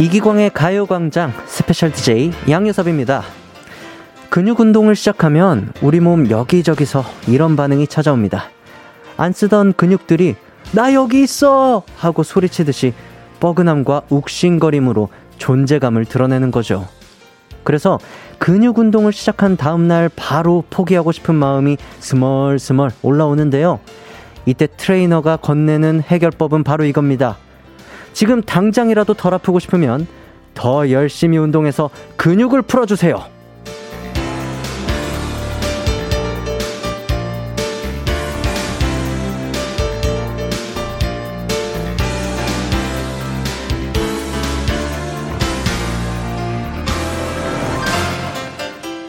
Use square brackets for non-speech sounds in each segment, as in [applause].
이기광의 가요광장 special DJ 양요섭입니다. 근육 운동을 시작하면 우리 몸 여기저기서 이런 반응이 찾아옵니다. 안 쓰던 근육들이 나 여기 있어! 하고 소리치듯이 뻐근함과 욱신거림으로 존재감을 드러내는 거죠. 그래서 근육 운동을 시작한 다음날 바로 포기하고 싶은 마음이 스멀스멀 올라오는데요. 이때 트레이너가 건네는 해결법은 바로 이겁니다. 지금 당장이라도 덜 아프고 싶으면 더 열심히 운동해서 근육을 풀어주세요.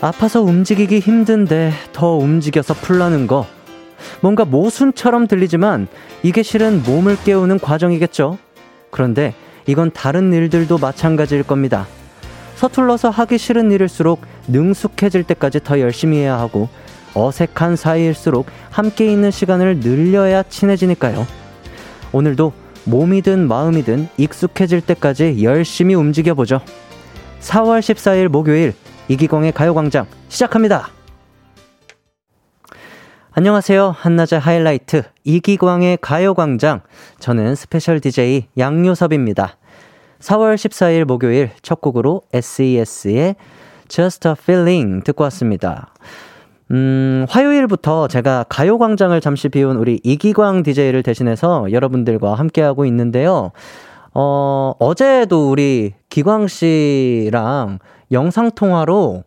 아파서 움직이기 힘든데 더 움직여서 풀라는 거. 뭔가 모순처럼 들리지만 이게 실은 몸을 깨우는 과정이겠죠. 그런데 이건 다른 일들도 마찬가지일 겁니다. 서툴러서 하기 싫은 일일수록 능숙해질 때까지 더 열심히 해야 하고 어색한 사이일수록 함께 있는 시간을 늘려야 친해지니까요. 오늘도 몸이든 마음이든 익숙해질 때까지 열심히 움직여보죠. 4월 14일 목요일 이기광의 가요광장 시작합니다. 안녕하세요. 한낮의 하이라이트 이기광의 가요광장. 저는 special DJ 양요섭입니다. 4월 14일 목요일 첫 곡으로 SES의 Just a Feeling 듣고 왔습니다. 음, 화요일부터 제가 가요광장을 잠시 비운 우리 이기광 DJ를 대신해서 여러분들과 함께하고 있는데요. 어, 어제도 우리 기광 씨랑 영상통화로,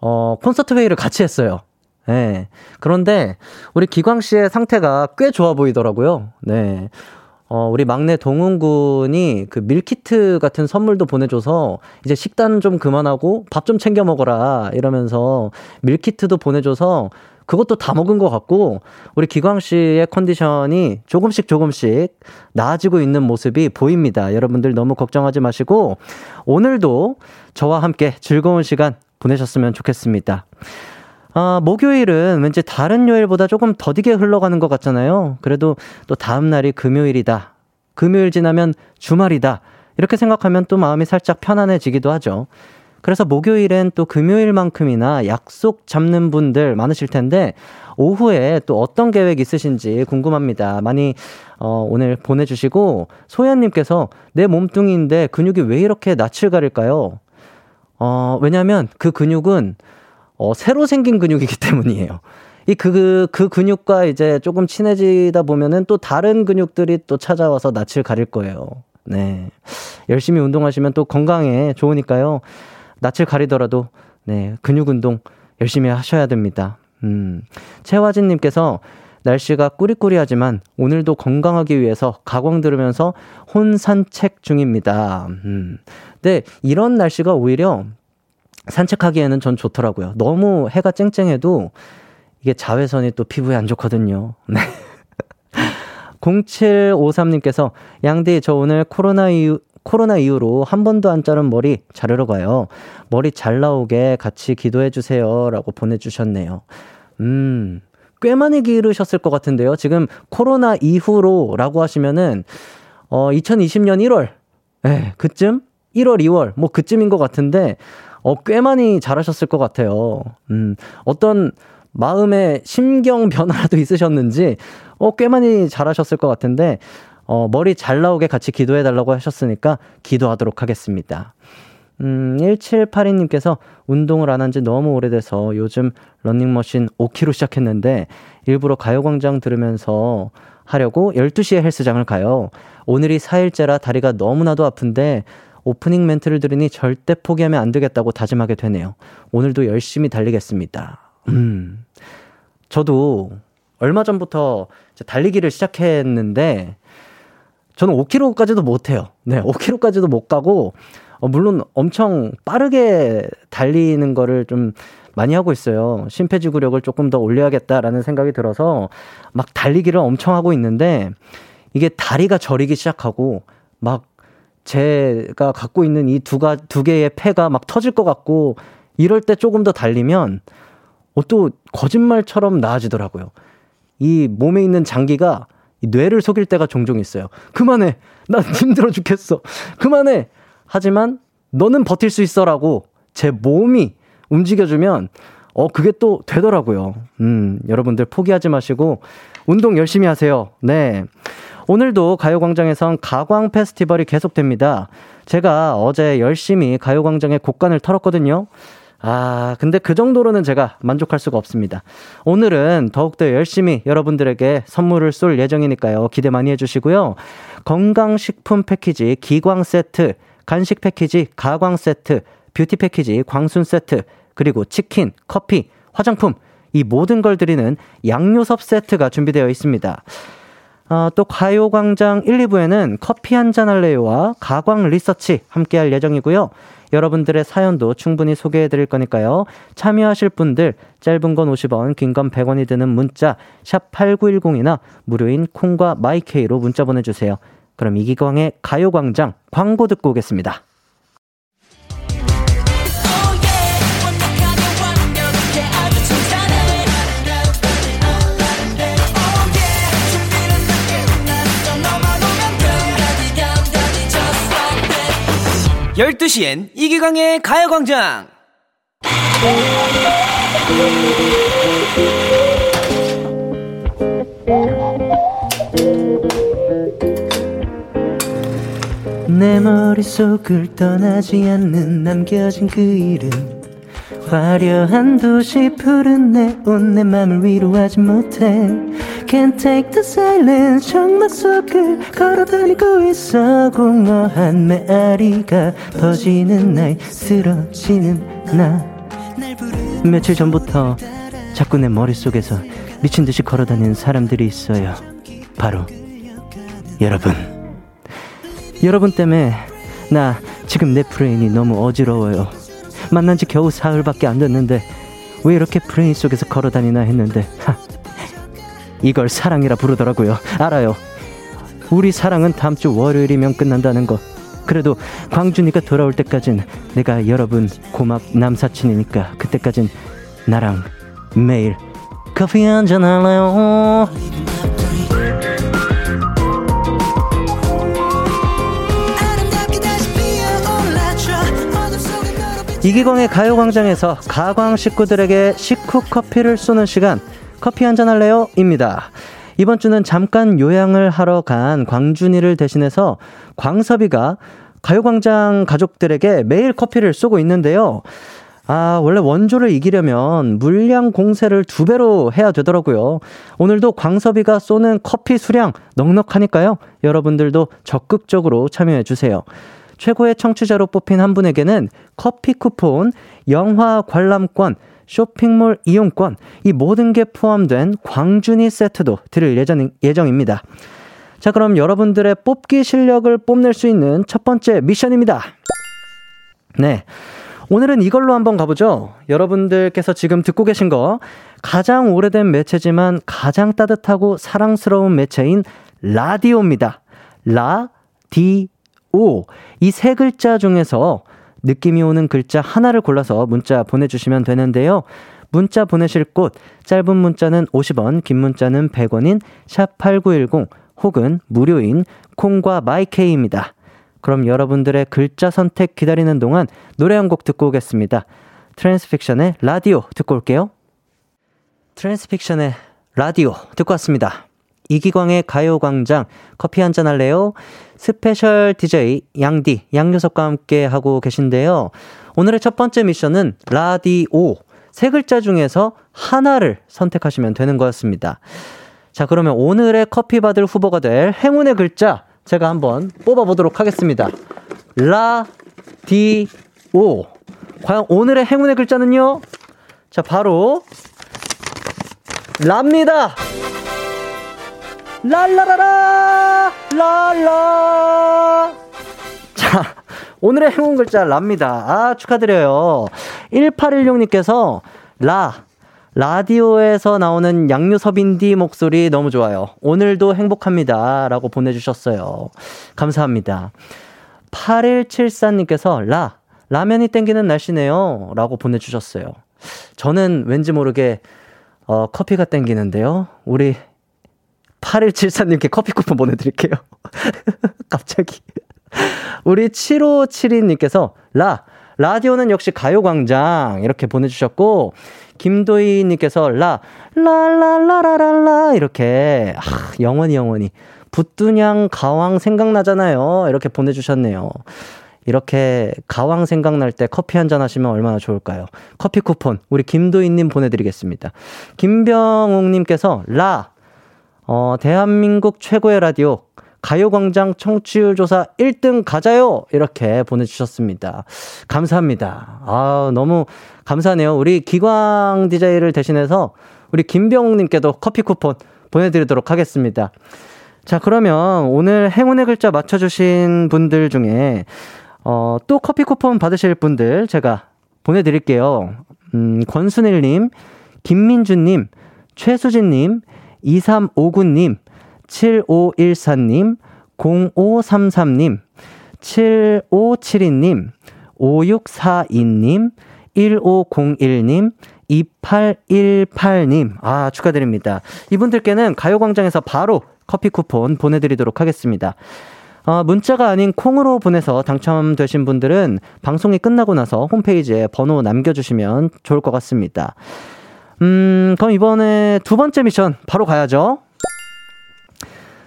어, 콘서트 회의를 같이 했어요. 네. 그런데 우리 기광 씨의 상태가 꽤 좋아 보이더라고요. 네. 어, 우리 막내 동훈 군이 그 밀키트 같은 선물도 보내줘서 이제 식단 좀 그만하고 밥 좀 챙겨 먹어라 이러면서 밀키트도 보내줘서 그것도 다 먹은 것 같고 우리 기광 씨의 컨디션이 조금씩 조금씩 나아지고 있는 모습이 보입니다. 여러분들 너무 걱정하지 마시고 오늘도 저와 함께 즐거운 시간 보내셨으면 좋겠습니다. 아, 목요일은 왠지 다른 요일보다 조금 더디게 흘러가는 것 같잖아요. 그래도 또 다음 날이 금요일이다. 금요일 지나면 주말이다. 이렇게 생각하면 또 마음이 살짝 편안해지기도 하죠. 그래서 목요일엔 또 금요일만큼이나 약속 잡는 분들 많으실 텐데 오후에 또 어떤 계획 있으신지 궁금합니다. 많이 어, 오늘 보내주시고 소연님께서 내 몸뚱이인데 근육이 왜 이렇게 낯을 가릴까요? 어, 왜냐면 그 근육은 어, 새로 생긴 근육이기 때문이에요. 이 그, 그 근육과 이제 조금 친해지다 보면은 또 다른 근육들이 또 찾아와서 낯을 가릴 거예요. 네. 열심히 운동하시면 또 건강에 좋으니까요. 낯을 가리더라도 네, 근육 운동 열심히 하셔야 됩니다. 음. 최화진님께서 날씨가 꾸리꾸리하지만 오늘도 건강하기 위해서 가광 들으면서 혼 산책 중입니다. 음. 근데 이런 날씨가 오히려 산책하기에는 전 좋더라고요. 너무 해가 쨍쨍해도 이게 자외선이 또 피부에 안 좋거든요. 네. [laughs] 0753님께서 양디 저 오늘 코로나 이후 코로나 이후로 한 번도 안 자른 머리 자르러 가요. 머리 잘 나오게 같이 기도해 주세요라고 보내 주셨네요. 음. 꽤 많이 기르셨을 것 같은데요. 지금 코로나 이후로라고 하시면은 어 2020년 1월 예, 네, 그쯤 1월, 2월 뭐 그쯤인 것 같은데 어 꽤 많이 자라셨을 것 같아요. 음. 어떤 마음의 심경 변화도 있으셨는지 어 꽤 많이 자라셨을 것 같은데 어, 머리 잘 나오게 같이 기도해 달라고 하셨으니까 기도하도록 하겠습니다. 음, 1782님께서 운동을 안 한 지 너무 오래돼서 요즘 런닝머신 5km 시작했는데 일부러 가요광장 들으면서 하려고 12시에 헬스장을 가요. 오늘이 4일째라 다리가 너무나도 아픈데 오프닝 멘트를 들으니 절대 포기하면 안 되겠다고 다짐하게 되네요. 오늘도 열심히 달리겠습니다. 음. 저도 얼마 전부터 달리기를 시작했는데 저는 5km까지도 못 해요. 네, 5km까지도 못 가고, 어, 물론 엄청 빠르게 달리는 거를 좀 많이 하고 있어요. 심폐지구력을 조금 더 올려야겠다라는 생각이 들어서 막 달리기를 엄청 하고 있는데, 이게 다리가 저리기 시작하고, 막 제가 갖고 있는 이 두 가, 두 개의 폐가 막 터질 것 같고, 이럴 때 조금 더 달리면, 어, 또 거짓말처럼 나아지더라고요. 이 몸에 있는 장기가 이 뇌를 속일 때가 종종 있어요. 그만해. 난 [laughs] 힘들어 죽겠어. 그만해. 하지만 너는 버틸 수 있어라고 제 몸이 움직여주면 어, 그게 또 되더라고요. 음, 여러분들 포기하지 마시고 운동 열심히 하세요. 네. 오늘도 가요광장에선 가광 페스티벌이 계속됩니다. 제가 어제 열심히 가요광장에 곡간을 털었거든요. 아, 근데 그 정도로는 제가 만족할 수가 없습니다. 오늘은 더욱더 열심히 여러분들에게 선물을 쏠 예정이니까요. 기대 많이 해주시고요. 건강식품 패키지 기광 세트, 간식 패키지 가광 세트, 뷰티 패키지 광순 세트, 그리고 치킨, 커피, 화장품, 이 모든 걸 드리는 양요섭 세트가 준비되어 있습니다. 어, 또 가요광장 1, 2부에는 커피 한잔 할래요와 가광 리서치 함께 할 예정이고요. 여러분들의 사연도 충분히 소개해 드릴 거니까요. 참여하실 분들 짧은 건 50원, 긴 건 100원이 드는 문자 샵 8910이나 무료인 콩과 마이케이로 문자 보내 주세요. 그럼 이기광의 가요광장 광고 듣고 오겠습니다. 열두 시엔 이기광의 가요광장! 내 머릿속을 떠나지 않는 남겨진 그 이름 화려한 도시 푸른 내온 내 맘을 위로하지 못해 Can't take the silence. 정막 속을 걸어다니고 있어 공허한 메아리가 퍼지는 날 쓰러지는 나 며칠 전부터 자꾸 내 머릿속에서 미친 듯이 걸어다니는 사람들이 있어요. 바로 여러분. 여러분 때문에 나 지금 내 brain이 너무 어지러워요. 만난 지 겨우 사흘밖에 안 됐는데 왜 이렇게 brain 속에서 걸어다니나 했는데 하, 이걸 사랑이라 부르더라고요. 알아요. 우리 사랑은 다음 주 월요일이면 끝난다는 거. 그래도 광준이가 돌아올 때까진 내가 여러분 고막 남사친이니까 그때까진 나랑 매일 커피 한잔 할래요. 이기광의 가요광장에서 가광 식구들에게 식후 커피를 쏘는 시간 커피 한잔 할래요? 입니다. 이번 주는 잠깐 요양을 하러 간 광준이를 대신해서 광섭이가 가요광장 가족들에게 매일 커피를 쏘고 있는데요. 아, 원래 원조를 이기려면 물량 공세를 두 배로 해야 되더라고요. 오늘도 광섭이가 쏘는 커피 수량 넉넉하니까요. 여러분들도 적극적으로 참여해 주세요. 최고의 청취자로 뽑힌 한 분에게는 커피 쿠폰, 영화 관람권, 쇼핑몰 이용권, 이 모든 게 포함된 광준이 세트도 드릴 예정, 예정입니다. 자, 그럼 여러분들의 뽑기 실력을 뽐낼 수 있는 첫 번째 미션입니다. 네. 오늘은 이걸로 한번 가보죠. 여러분들께서 지금 듣고 계신 거 가장 오래된 매체지만 가장 따뜻하고 사랑스러운 매체인 라디오입니다. 라 디 오. 이 세 글자 중에서 느낌이 오는 글자 하나를 골라서 문자 보내주시면 되는데요. 문자 보내실 곳, 짧은 문자는 50원, 긴 문자는 100원인 샵8910 혹은 무료인 콩과 마이케이입니다. 그럼 여러분들의 글자 선택 기다리는 동안 노래 한 곡 듣고 오겠습니다. 트랜스픽션의 라디오 듣고 올게요. 트랜스픽션의 라디오 듣고 왔습니다. 이기광의 가요광장 커피 한잔 할래요? 스페셜 DJ 양디, 양요섭과 함께 하고 계신데요. 오늘의 첫 번째 미션은 라디오. 세 글자 중에서 하나를 선택하시면 되는 거였습니다. 자, 그러면 오늘의 커피 받을 후보가 될 행운의 글자 제가 한번 뽑아보도록 하겠습니다. 라, 디, 오. 과연 오늘의 행운의 글자는요? 자, 바로, 랍니다! 랄라라라 랄라 자 오늘의 행운 글자 랍니다 아 축하드려요 1816님께서 라 라디오에서 나오는 양유섭인디 목소리 너무 좋아요. 오늘도 행복합니다. 라고 보내주셨어요. 감사합니다. 8174님께서 라, 라면이 땡기는 날씨네요. 라고 보내주셨어요. 저는 왠지 모르게, 어, 커피가 땡기는데요. 우리 8174님께 커피 쿠폰 보내드릴게요. [laughs] 갑자기. 우리 7572님께서 라, 라디오는 역시 가요광장 이렇게 보내주셨고, 김도희님께서 라, 라라라라라라 이렇게, 아, 영원히 영원히. 붓두냥 가왕 생각나잖아요. 이렇게 보내주셨네요. 이렇게 가왕 생각날 때 커피 한 잔 하시면 얼마나 좋을까요? 커피 쿠폰 우리 김도희님 보내드리겠습니다. 김병옥님께서 라 어, 대한민국 최고의 라디오 가요광장 청취율 조사 1등 가자요! 이렇게 보내주셨습니다. 감사합니다. 아, 너무 감사하네요. 우리 기광 디자이를 대신해서 우리 김병욱님께도 커피 쿠폰 보내드리도록 하겠습니다. 자, 그러면 오늘 행운의 글자 맞춰주신 분들 중에 어, 또 커피 쿠폰 받으실 분들 제가 보내드릴게요. 음, 권순일님, 김민주님, 최수진님, 2359님, 7514님, 0533님, 7572님, 5642님, 1501님, 2818님. 아, 축하드립니다. 이분들께는 가요광장에서 바로 커피 쿠폰 보내드리도록 하겠습니다. 어, 문자가 아닌 콩으로 보내서 당첨되신 분들은 방송이 끝나고 나서 홈페이지에 번호 남겨주시면 좋을 것 같습니다. 음, 그럼 이번에 두 번째 미션 바로 가야죠.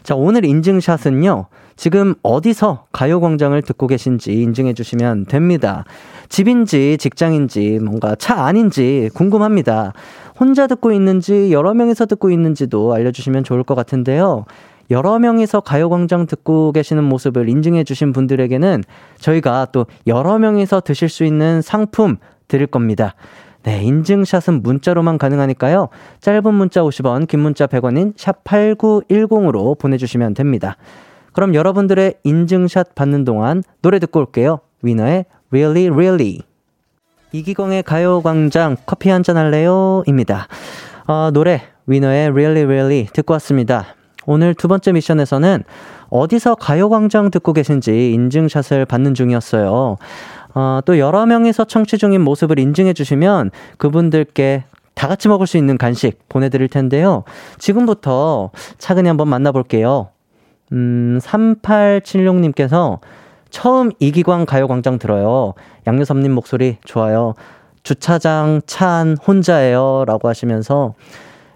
자, 오늘 인증샷은요. 지금 어디서 가요광장을 듣고 계신지 인증해 주시면 됩니다. 집인지 직장인지 뭔가 차 안인지 궁금합니다. 혼자 듣고 있는지 여러 명이서 듣고 있는지도 알려주시면 좋을 것 같은데요. 여러 명이서 가요광장 듣고 계시는 모습을 인증해 주신 분들에게는 저희가 또 여러 명이서 드실 수 있는 상품 드릴 겁니다. 네, 인증샷은 문자로만 가능하니까요. 짧은 문자 50원, 긴 문자 100원인 샵 8910으로 보내주시면 됩니다. 그럼 여러분들의 인증샷 받는 동안 노래 듣고 올게요. 위너의 Really Really. 이기광의 가요광장 커피 한잔 할래요? 입니다. 어, 노래 위너의 Really Really 듣고 왔습니다. 오늘 두 번째 미션에서는 어디서 가요광장 듣고 계신지 인증샷을 받는 중이었어요. 어, 또 여러 명이서 청취 중인 모습을 인증해 주시면 그분들께 다 같이 먹을 수 있는 간식 보내드릴 텐데요. 지금부터 차근히 한번 만나볼게요. 음, 3876님께서 처음 이기광 가요광장 들어요. 양요섭님 목소리 좋아요. 주차장 차 안 혼자예요. 라고 하시면서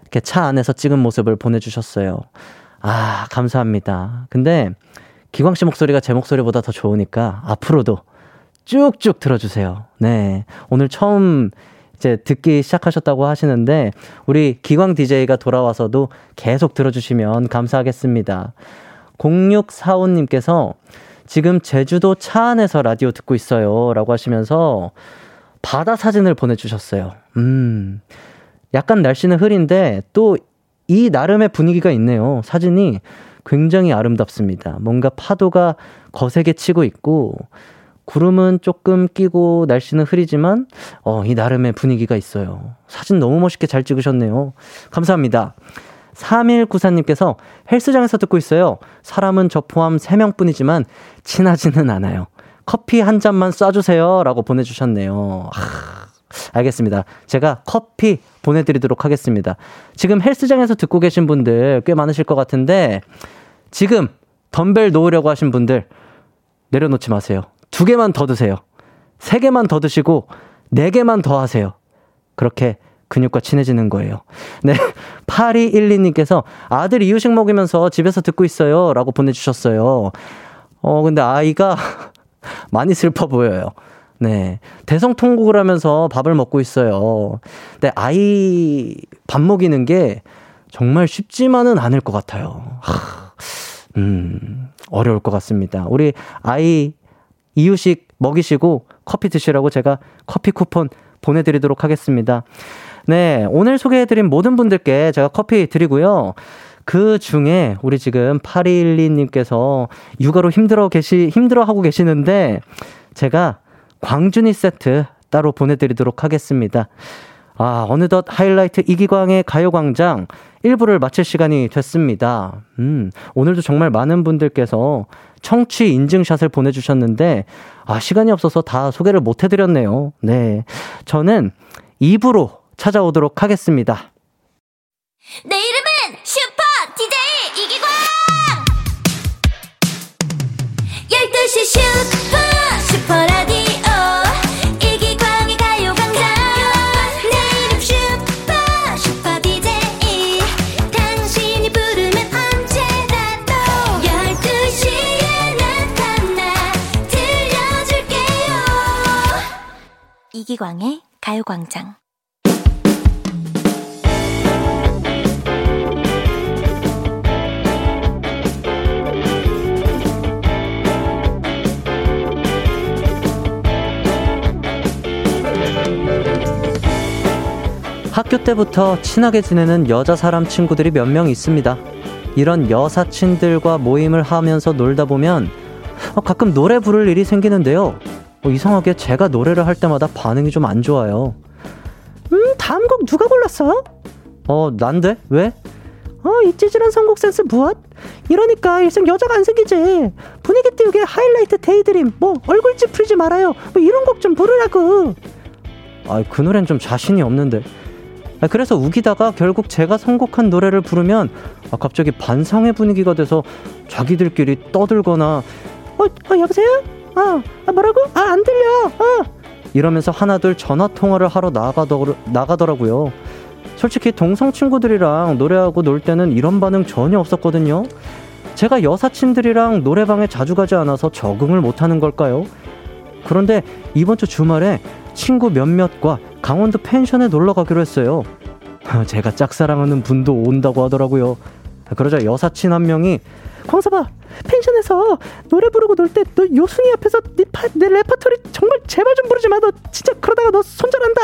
이렇게 차 안에서 찍은 모습을 보내주셨어요. 아, 감사합니다. 근데 기광 씨 목소리가 제 목소리보다 더 좋으니까 앞으로도 쭉쭉 들어주세요. 네. 오늘 처음 이제 듣기 시작하셨다고 하시는데 우리 기광 DJ가 돌아와서도 계속 들어주시면 감사하겠습니다. 0645님께서 지금 제주도 차 안에서 라디오 듣고 있어요. 라고 하시면서 바다 사진을 보내주셨어요. 음. 약간 날씨는 흐린데 또 이 나름의 분위기가 있네요. 사진이 굉장히 아름답습니다. 뭔가 파도가 거세게 치고 있고 구름은 조금 끼고 날씨는 흐리지만 어, 이 나름의 분위기가 있어요. 사진 너무 멋있게 잘 찍으셨네요. 감사합니다. 3194님께서 헬스장에서 듣고 있어요. 사람은 저 포함 3명 뿐이지만 친하지는 않아요. 커피 한 잔만 쏴주세요. 라고 보내주셨네요. 하, 알겠습니다. 제가 커피 보내드리도록 하겠습니다. 지금 헬스장에서 듣고 계신 분들 꽤 많으실 것 같은데 지금 덤벨 놓으려고 하신 분들 내려놓지 마세요. 두 개만 더 드세요. 세 개만 더 드시고 네 개만 더 하세요. 그렇게 근육과 친해지는 거예요. 네. [laughs] 8212님께서 아들 이유식 먹이면서 집에서 듣고 있어요. 라고 보내주셨어요. 어, 근데 아이가 [laughs] 많이 슬퍼 보여요. 네. 대성통곡을 하면서 밥을 먹고 있어요. 근데 아이 밥 먹이는 게 정말 쉽지만은 않을 것 같아요. 하, 음, 어려울 것 같습니다. 우리 아이 이유식 먹이시고 커피 드시라고 제가 커피 쿠폰 보내드리도록 하겠습니다. 네, 오늘 소개해드린 모든 분들께 제가 커피 드리고요. 그 중에 우리 지금 8212님께서 육아로 힘들어 계시, 힘들어 하고 계시는데 제가 광준이 세트 따로 보내드리도록 하겠습니다. 아, 어느덧 하이라이트 이기광의 가요광장 1부를 마칠 시간이 됐습니다. 음, 오늘도 정말 많은 분들께서 청취 인증샷을 보내주셨는데, 아, 시간이 없어서 다 소개를 못 해드렸네요. 네. 저는 2부로 찾아오도록 하겠습니다. 내 이름은 이기광의 가요광장. 학교 때부터 친하게 지내는 여자 사람 친구들이 몇 명 있습니다. 이런 여사친들과 모임을 하면서 놀다 보면 어, 가끔 노래 부를 일이 생기는데요. 어, 이상하게 제가 노래를 할 때마다 반응이 좀 안 좋아요. 음, 다음 곡 누가 골랐어? 어, 난데? 왜? 어, 이 찌질한 선곡 센스 무엇? 이러니까 일생 여자가 안 생기지. 분위기 띄우게 하이라이트 데이드림, 뭐, 얼굴 찌푸리지 말아요. 뭐, 이런 곡 좀 부르라고. 아, 그 노래는 좀 자신이 없는데. 아, 그래서 우기다가 결국 제가 선곡한 노래를 부르면 아, 갑자기 반성의 분위기가 돼서 자기들끼리 떠들거나 어, 어 여보세요? 아, 아 뭐라고? 아 안 들려. 어. 이러면서 하나둘 전화 통화를 하러 나가더, 나가더라고요. 솔직히 동성 친구들이랑 노래하고 놀 때는 이런 반응 전혀 없었거든요. 제가 여사친들이랑 노래방에 자주 가지 않아서 적응을 못하는 걸까요? 그런데 이번 주 주말에 친구 몇몇과 강원도 펜션에 놀러 가기로 했어요. [laughs] 제가 짝사랑하는 분도 온다고 하더라고요. 그러자 여사친 한 명이 광섭아 펜션에서 노래 부르고 놀 때 너 요순이 앞에서 네, 파, 내 레퍼토리 정말 제발 좀 부르지 마 너 진짜 그러다가 너 손절한다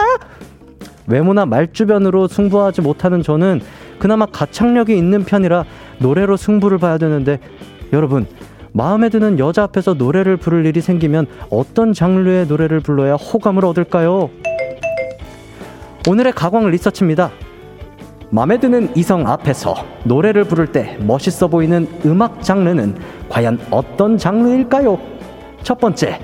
외모나 말주변으로 승부하지 못하는 저는 그나마 가창력이 있는 편이라 노래로 승부를 봐야 되는데 여러분 마음에 드는 여자 앞에서 노래를 부를 일이 생기면 어떤 장르의 노래를 불러야 호감을 얻을까요? 오늘의 가광 리서치입니다. 마음에 드는 이성 앞에서 노래를 부를 때 멋있어 보이는 음악 장르는 과연 어떤 장르일까요? 첫 번째,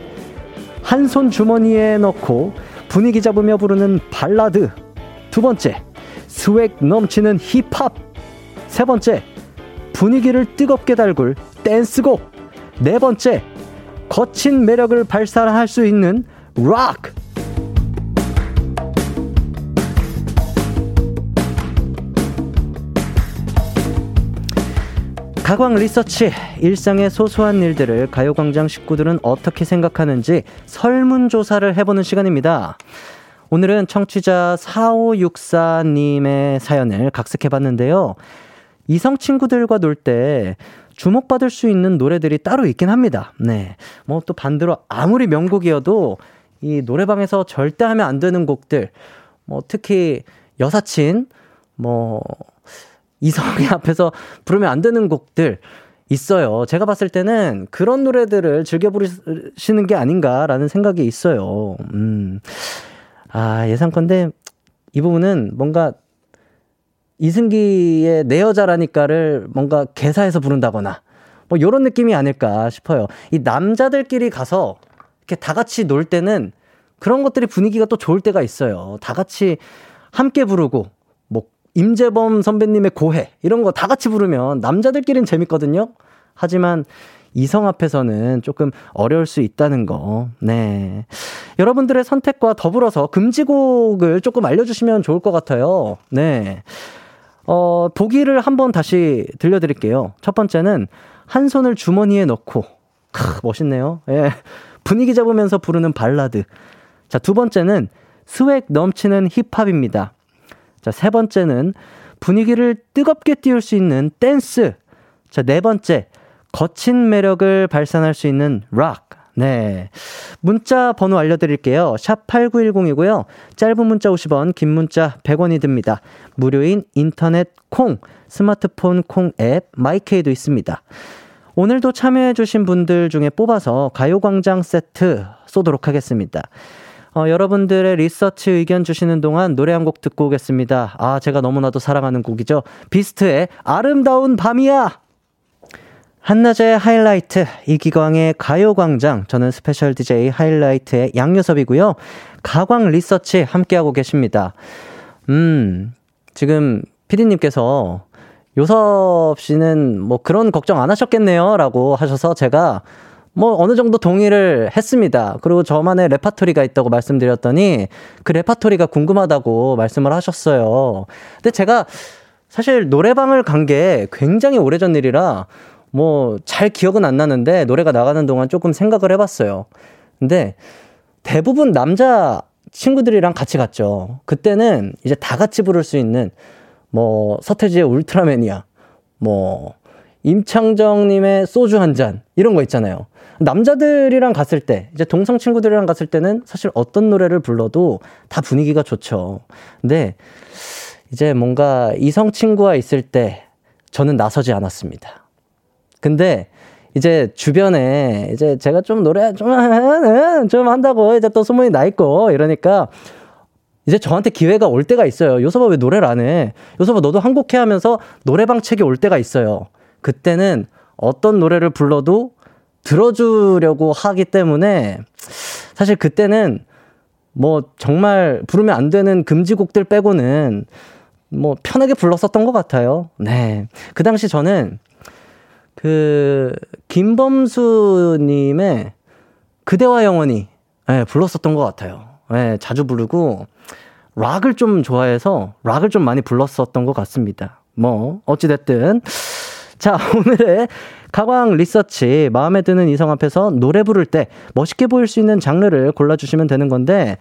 한 손 주머니에 넣고 분위기 잡으며 부르는 발라드. 두 번째, swag 넘치는 힙합. 세 번째, 분위기를 뜨겁게 달굴 댄스곡. 네 번째, 거친 매력을 발산할 수 있는 락. 가광 리서치 일상의 소소한 일들을 가요광장 식구들은 어떻게 생각하는지 설문조사를 해보는 시간입니다. 오늘은 청취자 4564님의 사연을 각색해봤는데요. 이성 친구들과 놀 때 주목받을 수 있는 노래들이 따로 있긴 합니다. 네. 뭐 또 반대로 아무리 명곡이어도 이 노래방에서 절대 하면 안 되는 곡들, 뭐 특히 여사친, 뭐 이성이 앞에서 부르면 안 되는 곡들 있어요. 제가 봤을 때는 그런 노래들을 즐겨 부르시는 게 아닌가라는 생각이 있어요. 음. 아, 예상컨대 이 부분은 뭔가 이승기의 내 여자라니까를 뭔가 개사해서 부른다거나 뭐 요런 느낌이 아닐까 싶어요. 이 남자들끼리 가서 이렇게 다 같이 놀 때는 그런 것들이 분위기가 또 좋을 때가 있어요. 다 같이 함께 부르고 뭐 임재범 선배님의 고해 이런 거 다 같이 부르면 남자들끼리는 재밌거든요. 하지만 이성 앞에서는 조금 어려울 수 있다는 거. 네. 여러분들의 선택과 더불어서 금지곡을 조금 알려주시면 좋을 것 같아요. 네. 어, 보기를 한번 다시 들려드릴게요. 첫 번째는 한 손을 주머니에 넣고, 크, 멋있네요. 예. 분위기 잡으면서 부르는 발라드. 자, 두 번째는 swag 넘치는 힙합입니다. 자, 세 번째는 분위기를 뜨겁게 띄울 수 있는 댄스. 자, 네 번째, 거친 매력을 발산할 수 있는 락. 네. 문자 번호 알려드릴게요. 샵 8910이고요. 짧은 문자 50원, 긴 문자 100원이 듭니다. 무료인 인터넷 콩, 스마트폰 콩 앱, 마이케이도 있습니다. 오늘도 참여해주신 분들 중에 뽑아서 가요광장 세트 쏘도록 하겠습니다. 어, 여러분들의 리서치 의견 주시는 동안 노래 한 곡 듣고 오겠습니다. 아, 제가 너무나도 사랑하는 곡이죠. 비스트의 아름다운 밤이야! 한낮의 하이라이트, 이기광의 가요광장. 저는 스페셜 DJ 하이라이트의 양요섭이고요. 가광 리서치 함께하고 계십니다. 음, 지금 피디님께서 요섭 씨는 뭐 그런 걱정 안 하셨겠네요. 라고 하셔서 제가 뭐 어느 정도 동의를 했습니다. 그리고 저만의 레파토리가 있다고 말씀드렸더니 그 레파토리가 궁금하다고 말씀을 하셨어요. 근데 제가 사실 노래방을 간 게 굉장히 오래전 일이라 뭐 잘 기억은 안 나는데 노래가 나가는 동안 조금 생각을 해봤어요. 근데 대부분 남자 친구들이랑 같이 갔죠. 그때는 이제 다 같이 부를 수 있는 뭐 서태지의 울트라맨이야. 뭐 임창정님의 소주 한 잔 이런 거 있잖아요. 남자들이랑 갔을 때 이제 동성 친구들이랑 갔을 때는 사실 어떤 노래를 불러도 다 분위기가 좋죠. 근데 이제 뭔가 이성 친구와 있을 때 저는 나서지 않았습니다. 근데 이제 주변에 이제 제가 좀 노래 좀, 좀 한다고 이제 또 소문이 나 있고 이러니까 이제 저한테 기회가 올 때가 있어요. 요서봐 왜 노래를 안 해? 요서봐 너도 한국해 하면서 노래방 책이 올 때가 있어요. 그때는 어떤 노래를 불러도 들어주려고 하기 때문에 사실 그때는 뭐 정말 부르면 안 되는 금지곡들 빼고는 뭐 편하게 불렀었던 것 같아요. 네. 그 당시 저는 그 김범수님의 그대와 영원히 네, 불렀었던 것 같아요. 네, 자주 부르고 락을 좀 좋아해서 락을 좀 많이 불렀었던 것 같습니다. 뭐 어찌 됐든 자 [laughs] 오늘의 가광 리서치 마음에 드는 이성 앞에서 노래 부를 때 멋있게 보일 수 있는 장르를 골라주시면 되는 건데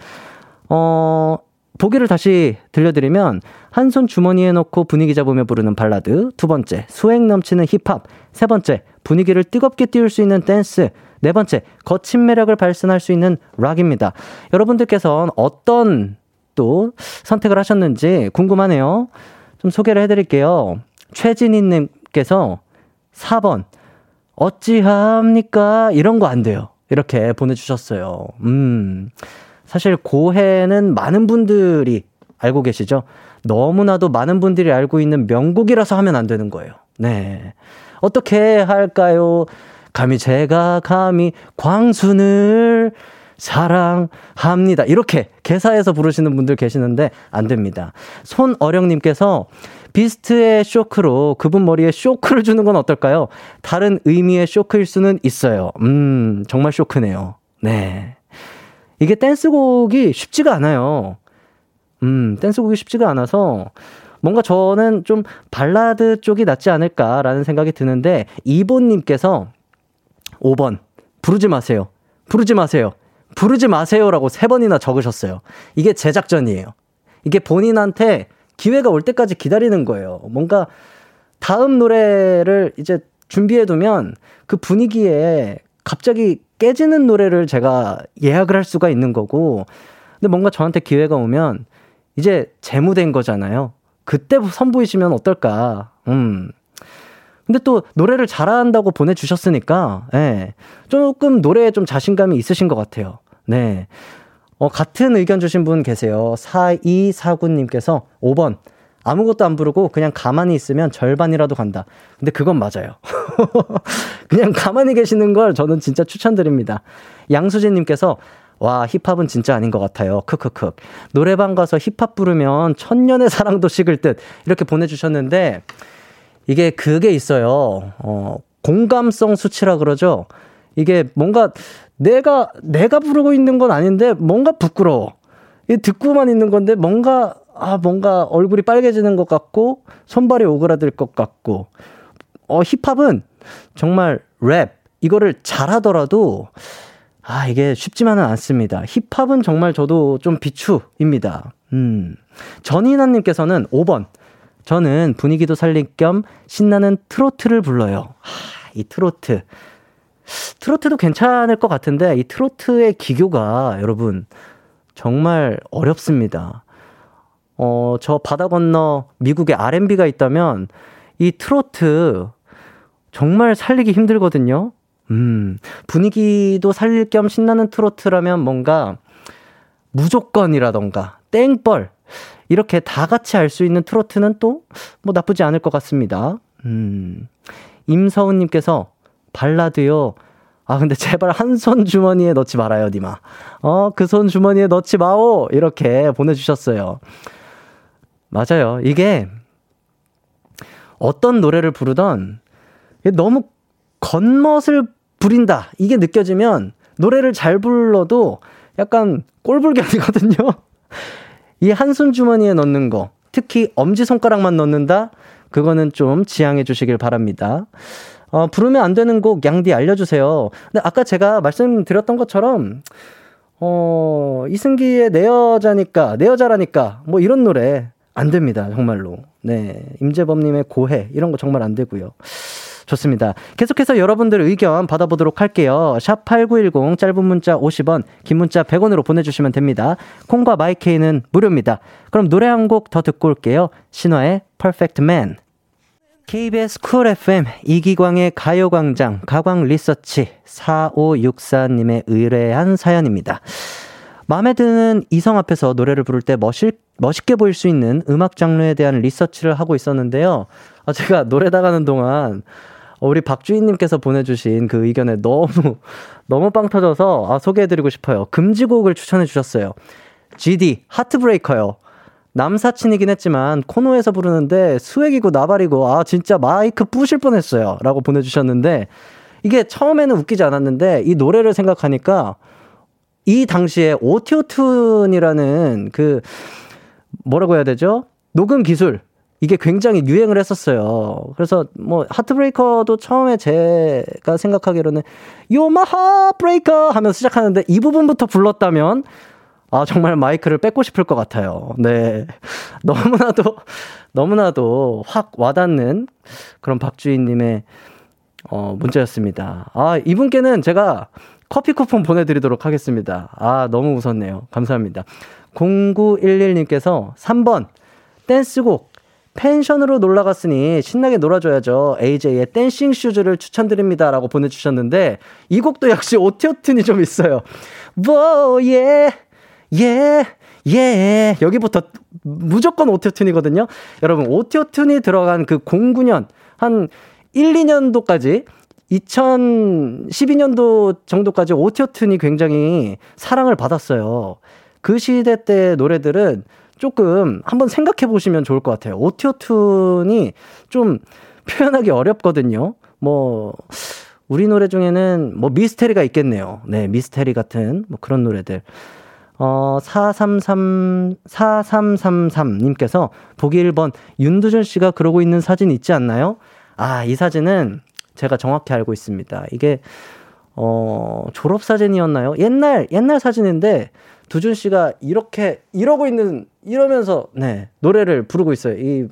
어 보기를 다시 들려드리면 한 손 주머니에 넣고 분위기 잡으며 부르는 발라드 두 번째 수행 넘치는 힙합 세 번째 분위기를 뜨겁게 띄울 수 있는 댄스 네 번째 거친 매력을 발산할 수 있는 락입니다. 여러분들께서는 어떤 또 선택을 하셨는지 궁금하네요. 좀 소개를 해드릴게요. 최진희님 께서 4번 어찌합니까? 이런 거 안 돼요. 이렇게 보내주셨어요. 음. 사실 고해는 많은 분들이 알고 계시죠? 너무나도 많은 분들이 알고 있는 명곡이라서 하면 안 되는 거예요. 네. 어떻게 할까요? 감히 제가 감히 광순을 사랑합니다. 이렇게 개사해서 부르시는 분들 계시는데 안 됩니다. 손어령님께서 비스트의 쇼크로 그분 머리에 쇼크를 주는 건 어떨까요? 다른 의미의 쇼크일 수는 있어요. 음, 정말 쇼크네요. 네. 이게 댄스곡이 쉽지가 않아요. 음, 댄스곡이 쉽지가 않아서 뭔가 저는 좀 발라드 쪽이 낫지 않을까라는 생각이 드는데 이본님께서 5번 부르지 마세요. 부르지 마세요. 부르지 마세요라고 세 번이나 적으셨어요. 이게 제작전이에요. 이게 본인한테 기회가 올 때까지 기다리는 거예요. 뭔가 다음 노래를 이제 준비해 두면 그 분위기에 갑자기 깨지는 노래를 제가 예약을 할 수가 있는 거고, 근데 뭔가 저한테 기회가 오면 이제 재무된 거잖아요. 그때 선보이시면 어떨까. 음. 근데 또 노래를 잘한다고 보내주셨으니까, 예. 조금 노래에 좀 자신감이 있으신 것 같아요. 네. 어, 같은 의견 주신 분 계세요. 4249님께서 5번. 아무것도 안 부르고 그냥 가만히 있으면 절반이라도 간다. 근데 그건 맞아요. [laughs] 그냥 가만히 계시는 걸 저는 진짜 추천드립니다. 양수진님께서 와, 힙합은 진짜 아닌 것 같아요. 크크크. 노래방 가서 힙합 부르면 천년의 사랑도 식을 듯. 이렇게 보내주셨는데, 이게 그게 있어요. 어, 공감성 수치라 그러죠? 이게 뭔가 내가, 내가 부르고 있는 건 아닌데, 뭔가 부끄러워. 이 듣고만 있는 건데, 뭔가 아, 뭔가 얼굴이 빨개지는 것 같고, 손발이 오그라들 것 같고, 어, 힙합은 정말 랩, 이거를 잘하더라도, 아, 이게 쉽지만은 않습니다. 힙합은 정말 저도 좀 비추입니다. 음. 전인아 님께서는 5번. 저는 분위기도 살릴 겸 신나는 트로트를 불러요. 하, 이 트로트. 트로트도 괜찮을 것 같은데, 이 트로트의 기교가 여러분, 정말 어렵습니다. 어, 저 바다 건너 미국의 R&B가 있다면 이 트로트 정말 살리기 힘들거든요. 음, 분위기도 살릴 겸 신나는 트로트라면 뭔가 무조건이라던가 땡벌 이렇게 다 같이 할수 있는 트로트는 또 뭐 나쁘지 않을 것 같습니다. 음, 임서훈님께서 발라드요. 아, 근데 제발 한 손 주머니에 넣지 말아요, 니마. 어, 그 손 주머니에 넣지 마오! 이렇게 보내주셨어요. 맞아요. 이게 어떤 노래를 부르던 너무 겉멋을 부린다. 이게 느껴지면 노래를 잘 불러도 약간 꼴불견이거든요. [laughs] 이 한 손 주머니에 넣는 거, 특히 엄지손가락만 넣는다? 그거는 좀 지양해 주시길 바랍니다. 어, 부르면 안 되는 곡 양디 알려주세요. 근데 아까 제가 말씀드렸던 것처럼 어, 이승기의 내 여자니까, 내 여자라니까, 뭐 이런 노래 안 됩니다. 정말로. 네. 임재범님의 고해, 이런 거 정말 안 되고요. 좋습니다. 계속해서 여러분들 의견 받아보도록 할게요. 샵 8910 짧은 문자 50원, 긴 문자 100원으로 보내주시면 됩니다. 콩과 마이케이는 무료입니다. 그럼 노래 한 곡 더 듣고 올게요. 신화의 Perfect Man. KBS 쿨 FM 이기광의 가요광장 가광 리서치 4564님의 의뢰한 사연입니다. 마음에 드는 이성 앞에서 노래를 부를 때 멋있, 멋있게 보일 수 있는 음악 장르에 대한 리서치를 하고 있었는데요. 아, 제가 노래 나가는 동안 우리 박주인님께서 보내주신 그 의견에 너무, 너무 빵 터져서 아, 소개해드리고 싶어요. 금지곡을 추천해주셨어요. GD, 하트브레이커요. 남사친이긴 했지만 코너에서 부르는데 수액이고 나발이고 아 진짜 마이크 부실 뻔했어요. 라고 보내주셨는데 이게 처음에는 웃기지 않았는데 이 노래를 생각하니까 이 당시에 오티오툰이라는 그 뭐라고 해야 되죠? 녹음 기술. 이게 굉장히 유행을 했었어요. 그래서 뭐 하트브레이커도 처음에 제가 생각하기로는 요마 하브레이커 하면서 시작하는데 이 부분부터 불렀다면 아 정말 마이크를 뺏고 싶을 것 같아요. 네. [laughs] 너무나도 너무나도 확 와닿는 그런 박주인님의 어 문자였습니다. 아 이분께는 제가 커피 쿠폰 보내드리도록 하겠습니다. 아 너무 웃었네요. 감사합니다. 0911님께서 3번 댄스곡 펜션으로 놀러 갔으니 신나게 놀아줘야죠. AJ의 댄싱 슈즈를 추천드립니다. 라고 보내주셨는데, 이 곡도 역시 오티오튼이 좀 있어요. 뭐, 예, 예, 예. 여기부터 무조건 오티오튼이거든요. 여러분, 오티오튼이 들어간 그 09년, 한 1, 2년도까지 2012년도 정도까지 오티오튼이 굉장히 사랑을 받았어요. 그 시대 때 노래들은 조금 한번 생각해 보시면 좋을 것 같아요. 오티오툰이 좀 표현하기 어렵거든요. 뭐, 우리 노래 중에는 뭐 미스테리가 있겠네요. 네, 미스테리 같은 뭐 그런 노래들. 어, 433, 4333님께서 보기 1번 윤두준 씨가 그러고 있는 사진 있지 않나요? 아, 이 사진은 제가 정확히 알고 있습니다. 이게, 어, 졸업 사진이었나요? 옛날, 옛날 사진인데, 두준 씨가 이렇게 이러고 있는 이러면서 네 노래를 부르고 있어요. 이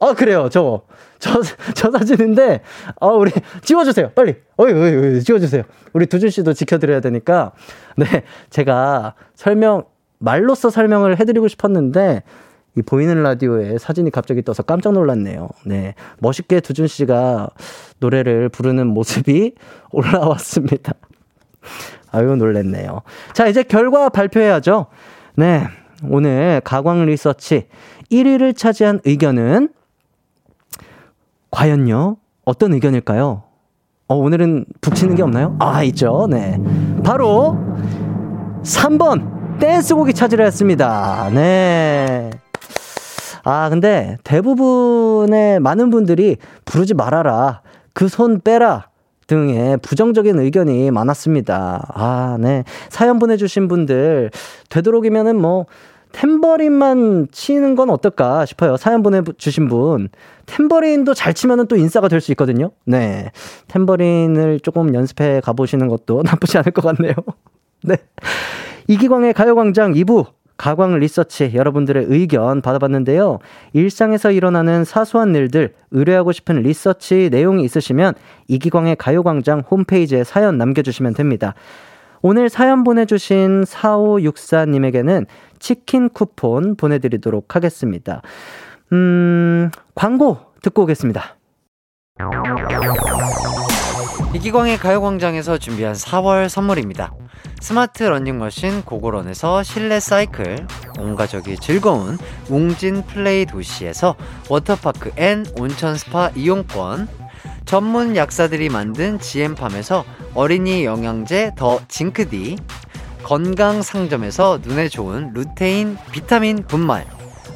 아, 그래요. 저거. 저, 저 사진인데, 아, 우리, 지워주세요. 빨리. 어이, 어이, 어이, 지워주세요. 우리 두준 씨도 지켜드려야 되니까. 네. 제가 설명, 말로써 설명을 해드리고 싶었는데, 이 보이는 라디오에 사진이 갑자기 떠서 깜짝 놀랐네요. 네. 멋있게 두준 씨가 노래를 부르는 모습이 [laughs] 올라왔습니다. 아유, 놀랬네요. 자, 이제 결과 발표해야죠. 네. 오늘 가광 리서치 1위를 차지한 의견은 과연요? 어떤 의견일까요? 어, 오늘은 북치는 게 없나요? 아, 있죠. 네. 바로 3번 댄스곡이 차지를 했습니다. 네. 아, 근데 대부분의 많은 분들이 부르지 말아라. 그 손 빼라. 등의 부정적인 의견이 많았습니다. 아, 네. 사연 보내주신 분들, 되도록이면은 뭐, 탬버린만 치는 건 어떨까 싶어요. 사연 보내주신 분. 탬버린도 잘 치면은 또 인싸가 될 수 있거든요. 네. 탬버린을 조금 연습해 가보시는 것도 [laughs] 나쁘지 않을 것 같네요. [laughs] 네. 이기광의 가요광장 2부. 가광 리서치 여러분들의 의견 받아봤는데요. 일상에서 일어나는 사소한 일들 의뢰하고 싶은 리서치 내용이 있으시면 이기광의 가요광장 홈페이지에 사연 남겨주시면 됩니다. 오늘 사연 보내주신 4564님에게는 치킨 쿠폰 보내드리도록 하겠습니다. 음, 광고 듣고 오겠습니다. 이기광의 가요광장에서 준비한 4월 선물입니다. 스마트 러닝머신 고고런에서 실내 사이클, 온 가족이 즐거운 웅진 플레이 도시에서 워터파크 and 온천 스파 이용권, 전문 약사들이 만든 GM팜에서 어린이 영양제 더 징크디, 건강 상점에서 눈에 좋은 루테인 비타민 분말,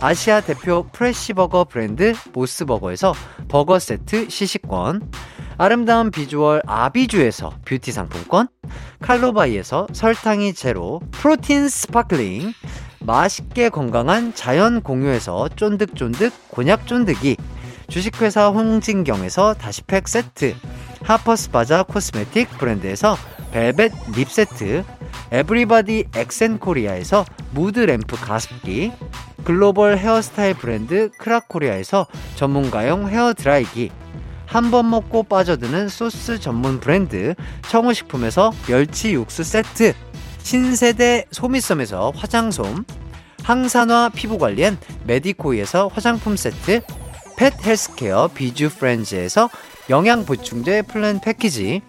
아시아 대표 프레시버거 브랜드 모스버거에서 버거 세트 시식권, 아름다운 비주얼 아비주에서 뷰티 상품권, 칼로바이에서 설탕이 제로 프로틴 sparkling, 맛있게 건강한 자연 공유에서 쫀득쫀득 곤약 쫀득이, 주식회사 홍진경에서 다시팩 세트, 하퍼스 바자 코스메틱 브랜드에서 벨벳 lip 세트, 에브리바디 엑센코리아에서 무드램프 가습기 글로벌 헤어스타일 브랜드 크라코리아에서 전문가용 헤어드라이기 한 번 먹고 빠져드는 소스 전문 브랜드 청우식품에서 멸치 육수 세트 신세대 소미섬에서 화장솜 항산화 피부관리엔 메디코이에서 화장품 세트 pet healthcare 비주 프렌즈에서 영양보충제 플랜 패키지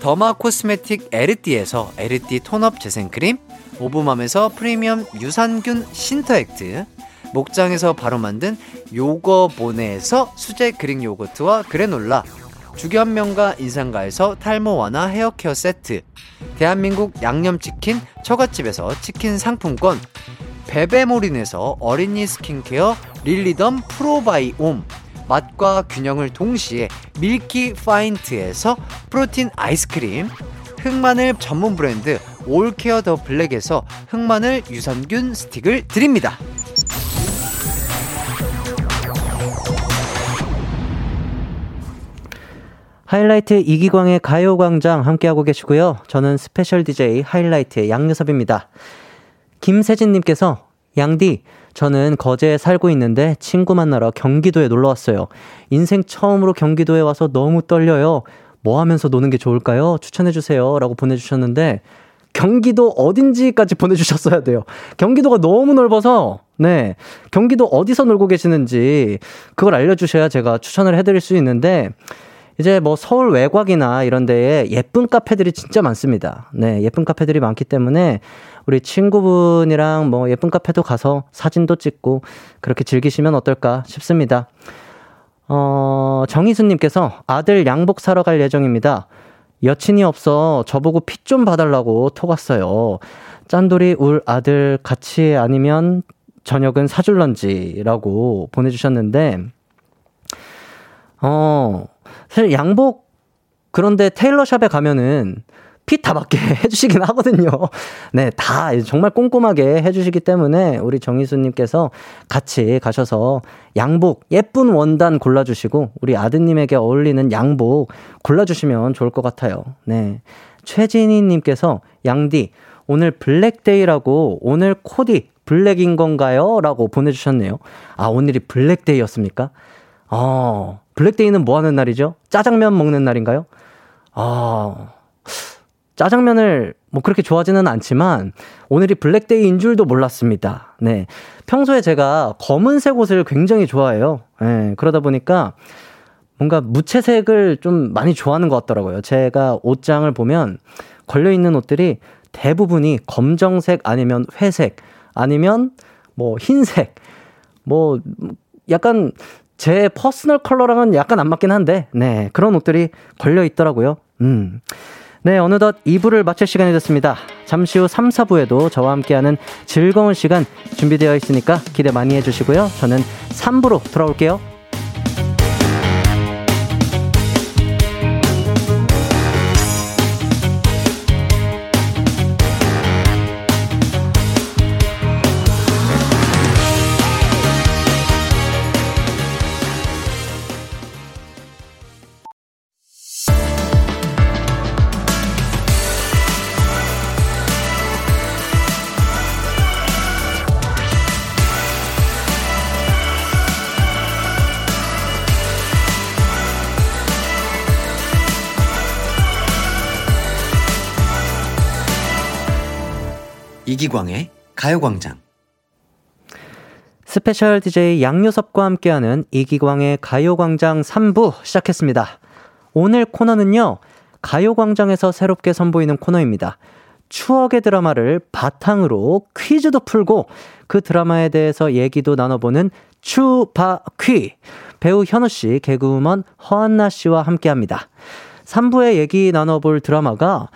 더마 코스메틱 에르띠에서 에르띠 tone-up 재생크림 오브맘에서 프리미엄 유산균 신터액트 목장에서 바로 만든 요거보네에서 수제 그릭 요거트와 그래놀라 주견명가 인상가에서 탈모 완화 헤어케어 세트 대한민국 양념치킨 처갓집에서 치킨 상품권 베베모린에서 어린이 스킨케어 릴리덤 프로바이옴 맛과 균형을 동시에 밀키 파인트에서 프로틴 아이스크림 흑마늘 전문 브랜드 올케어 더 블랙에서 흑마늘 유산균 스틱을 드립니다. 하이라이트 이기광의 가요광장 함께하고 계시고요. 저는 스페셜 DJ 하이라이트의 양요섭입니다. 김세진님께서 양디, 저는 거제에 살고 있는데 친구 만나러 경기도에 놀러 왔어요. 인생 처음으로 경기도에 와서 너무 떨려요. 뭐 하면서 노는 게 좋을까요? 추천해주세요. 라고 보내주셨는데, 경기도 어딘지까지 보내주셨어야 돼요. 경기도가 너무 넓어서, 네. 경기도 어디서 놀고 계시는지, 그걸 알려주셔야 제가 추천을 해드릴 수 있는데, 이제 뭐 서울 외곽이나 이런 데에 예쁜 카페들이 진짜 많습니다. 네, 예쁜 카페들이 많기 때문에 우리 친구분이랑 뭐 예쁜 카페도 가서 사진도 찍고 그렇게 즐기시면 어떨까 싶습니다. 어, 정희수님께서 아들 양복 사러 갈 예정입니다. 여친이 없어 저보고 피좀 봐달라고 톡 왔어요. 짠돌이 울 아들 같이 아니면 저녁은 사줄런지라고 보내주셨는데, 어, 사실 양복 그런데 테일러샵에 가면은 핏다 맞게 [laughs] 해주시긴 하거든요. 네, 다 정말 꼼꼼하게 해주시기 때문에 우리 정희수님께서 같이 가셔서 양복 예쁜 원단 골라주시고 우리 아드님에게 어울리는 양복 골라주시면 좋을 것 같아요. 네. 최진희님께서 양디 오늘 블랙데이라고 오늘 코디 블랙인 건가요? 라고 보내주셨네요. 아, 오늘이 블랙데이였습니까? 어, 블랙데이는 뭐 하는 날이죠? 짜장면 먹는 날인가요? 아, 짜장면을 뭐 그렇게 좋아하지는 않지만 오늘이 블랙데이인 줄도 몰랐습니다. 네. 평소에 제가 검은색 옷을 굉장히 좋아해요. 네, 그러다 보니까 뭔가 무채색을 좀 많이 좋아하는 것 같더라고요. 제가 옷장을 보면 걸려있는 옷들이 대부분이 검정색 아니면 회색 아니면 뭐 흰색 뭐 약간 제 personal color랑은 약간 안 맞긴 한데, 네, 그런 옷들이 걸려 있더라고요. 음. 네, 어느덧 2부를 마칠 시간이 됐습니다. 잠시 후 3, 4부에도 저와 함께하는 즐거운 시간 준비되어 있으니까 기대 많이 해주시고요. 저는 3부로 돌아올게요. 이기광의 가요광장. special DJ 양요섭과 함께하는 이기광의 가요광장 3부 시작했습니다. 오늘 코너는요, 가요광장에서 새롭게 선보이는 코너입니다. 추억의 드라마를 바탕으로 퀴즈도 풀고 그 드라마에 대해서 얘기도 나눠보는 추바퀴. 배우 현우 씨, 개그우먼 허안나 씨와 함께 합니다. 3부에 얘기 나눠볼 드라마가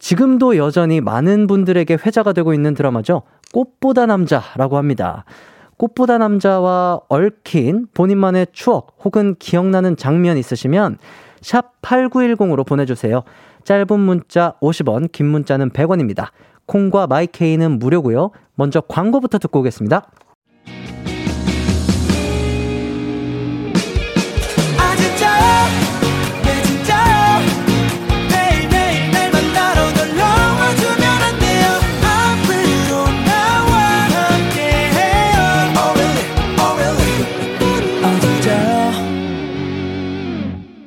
지금도 여전히 많은 분들에게 회자가 되고 있는 드라마죠. 꽃보다 남자라고 합니다. 꽃보다 남자와 얽힌 본인만의 추억 혹은 기억나는 장면 있으시면 샵 8910으로 보내주세요. 짧은 문자 50원, 긴 문자는 100원입니다. 콩과 마이케이는 무료고요. 먼저 광고부터 듣고 오겠습니다.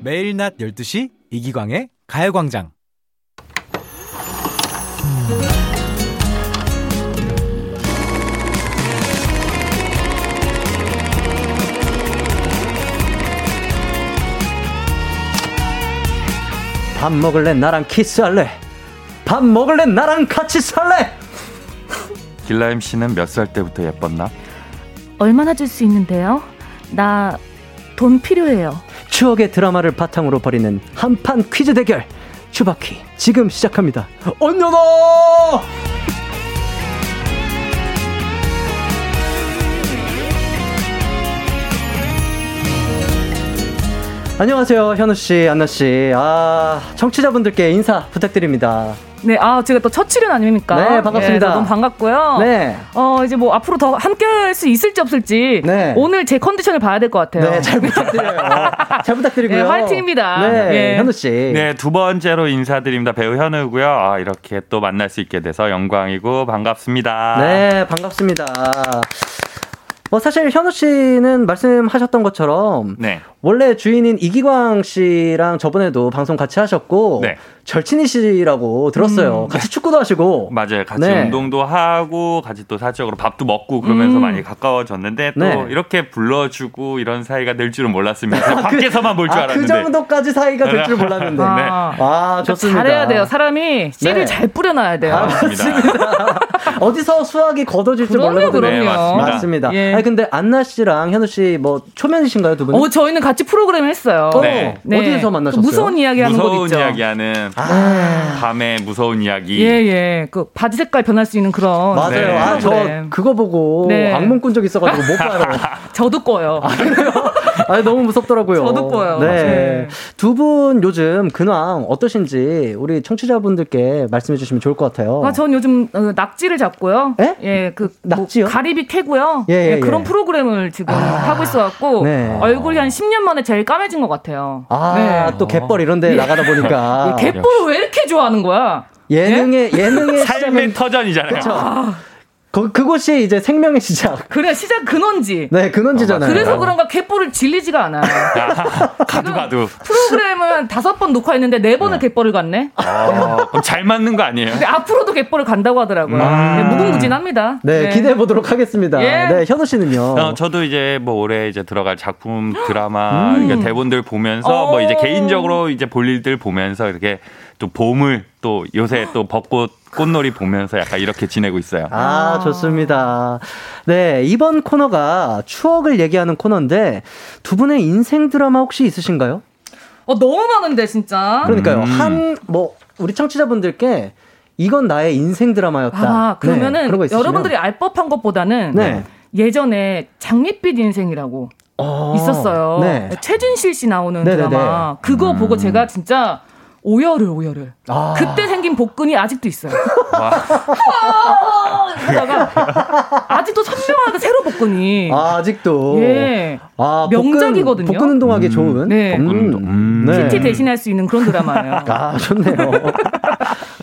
낮 12시 이기광의 가요광장. 밥 먹을래 나랑 키스할래 밥 먹을래 나랑 같이 살래 길라임 씨는 몇 살 때부터 예뻤나? 얼마나 줄 수 있는데요? 나 돈 필요해요. 추억의 드라마를 바탕으로 벌이는 한판 퀴즈 대결. 추바퀴 지금 시작합니다. 언녀다! 안녕하세요 현우 씨 안나 씨. 아 청취자분들께 인사 부탁드립니다 네, 아 제가 또 첫 출연 아닙니까? 네, 반갑습니다. 예, 너무 반갑고요. 네. 어 이제 뭐 앞으로 더 함께할 수 있을지 없을지 네. 오늘 제 컨디션을 봐야 될 것 같아요. 네, 잘 부탁드려요. [laughs] 잘 부탁드리고요. 네, 화이팅입니다. 네, 예. 현우 씨. 네, 두 번째로 인사드립니다. 배우 현우고요. 아, 이렇게 또 만날 수 있게 돼서 영광이고 반갑습니다. 네, 반갑습니다. 뭐 사실 현우 씨는 말씀하셨던 것처럼 네. 원래 주인인 이기광 씨랑 저번에도 방송 같이 하셨고 네. 절친이시라고 들었어요. 같이 축구도 하시고. 맞아요. 같이 네. 운동도 하고 같이 또 사적으로 밥도 먹고 그러면서 음. 많이 가까워졌는데 또 네. 이렇게 불러주고 이런 사이가 될 줄은 몰랐습니다. 그냥 밖에서만 볼줄 아, 그 알았는데. 정도까지 사이가 될 줄 몰랐는데. 아, 네. 아, 좋습니다. 잘해야 돼요. 사람이 씨를 네. 잘 뿌려놔야 돼요. 아, 맞습니다. [laughs] 어디서 수학이 걷어질 줄 그럼요, 그럼요. 네, 맞습니다. 맞습니다. 예. 아니 근데 안나 씨랑 현우 씨 뭐 초면이신가요 두 분? 어, 저희는 같이 프로그램 했어요. 어, 네. 어디에서 만나셨어요? 그 무서운 이야기 하는 곳 무서운 있죠. 이야기하는 아, 밤의 무서운 이야기. 예, 예. 그 바지 색깔 변할 수 있는 그런 맞아요. 네. 아, 저 프로그램. 그거 보고 네. 악몽 꾼 적 있어가지고 못 봐요. [laughs] 저도 꺼요. 아, 너무 무섭더라고요. 저도 꿔요. 네. 네. 두 분 요즘 근황 어떠신지 우리 청취자분들께 말씀해 주시면 좋을 것 같아요. 아, 전 요즘 어, 낙지를 잡고요. 에? 예, 그 낙지요? 뭐 가리비 캐고요. 예, 예, 예, 그런 예. 프로그램을 지금 하고 있어 갖고 네. 얼굴이 한 10년 만에 제일 까매진 것 같아요. 아, 네. 또 갯벌 이런 데 나가다 보니까 갯벌을 왜 이렇게 좋아하는 거야? 예능의 예 능의 삶의 시작은 터전이잖아요. 그렇 죠. 거, 그곳이 이제 생명의 시작. 그래 시작 근원지. 네, 근원지잖아요. 그래서 그런가 갯벌을 질리지가 않아요. [laughs] 가도. 프로그램을 한 다섯 번 녹화했는데 네 번을 갯벌을 갔네. 어, 그럼 잘 맞는 거 아니에요? 근데 앞으로도 갯벌을 간다고 하더라고요. 음. 네, 무궁무진합니다. 네, 기대해 보도록 하겠습니다. 예. 네, 현우 씨는요. 어, 저도 이제 뭐 올해 이제 들어갈 작품 드라마 그러니까 대본들 보면서 어. 뭐 이제 개인적으로 이제 볼 일들 보면서 이렇게 또 봄을 또 요새 또 벚꽃 꽃놀이 보면서 약간 이렇게 지내고 있어요. 아, 좋습니다. 네, 이번 코너가 추억을 얘기하는 코너인데 두 분의 인생 드라마 혹시 있으신가요? 어 너무 많은데 진짜. 그러니까요. 음. 한뭐 우리 청취자분들께 이건 나의 인생 드라마였다. 아 네, 그러면은 있으시면. 여러분들이 알 법한 것보다는 네. 예전에 장밋빛 인생이라고 어, 있었어요. 네. 최준실 씨 나오는 네네네. 드라마. 그거 보고 제가 진짜 오열을 오열을. 아. 그때 생긴 복근이 아직도 있어요. [laughs] 하다가 아직도 선명하게 새로 복근이. 아, 아직도. 예. 아, 명작이거든요. 복근, 복근 운동하기 좋은. 네. 복근 운동. 음. 네. PT 대신할 수 있는 그런 드라마예요. 아, 좋네요.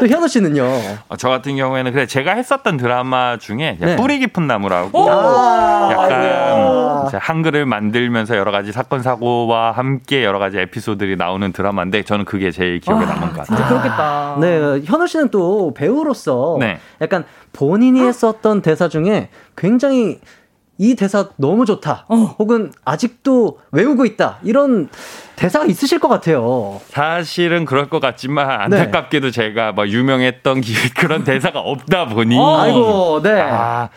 또 현우 씨는요. 어, 저 같은 경우에는 그래 제가 했었던 드라마 중에 네. 뿌리 깊은 나무라고 오! 약간 한글을 만들면서 여러 가지 사건 사고와 함께 여러 가지 에피소드들이 나오는 드라마인데 저는 그게 제일 기억에 남는 것 진짜 같아요. 그렇겠다. 네, 현우 씨는 또 배우로서 네. 약간 본인이 했었던 대사 중에 굉장히 이 대사 너무 좋다. 어. 혹은 아직도 외우고 있다. 이런 대사가 있으실 것 같아요. 사실은 그럴 것 같지만 네. 안타깝게도 제가 뭐 유명했던 기- [laughs] 그런 대사가 없다 보니 어. 아이고, 네. 아,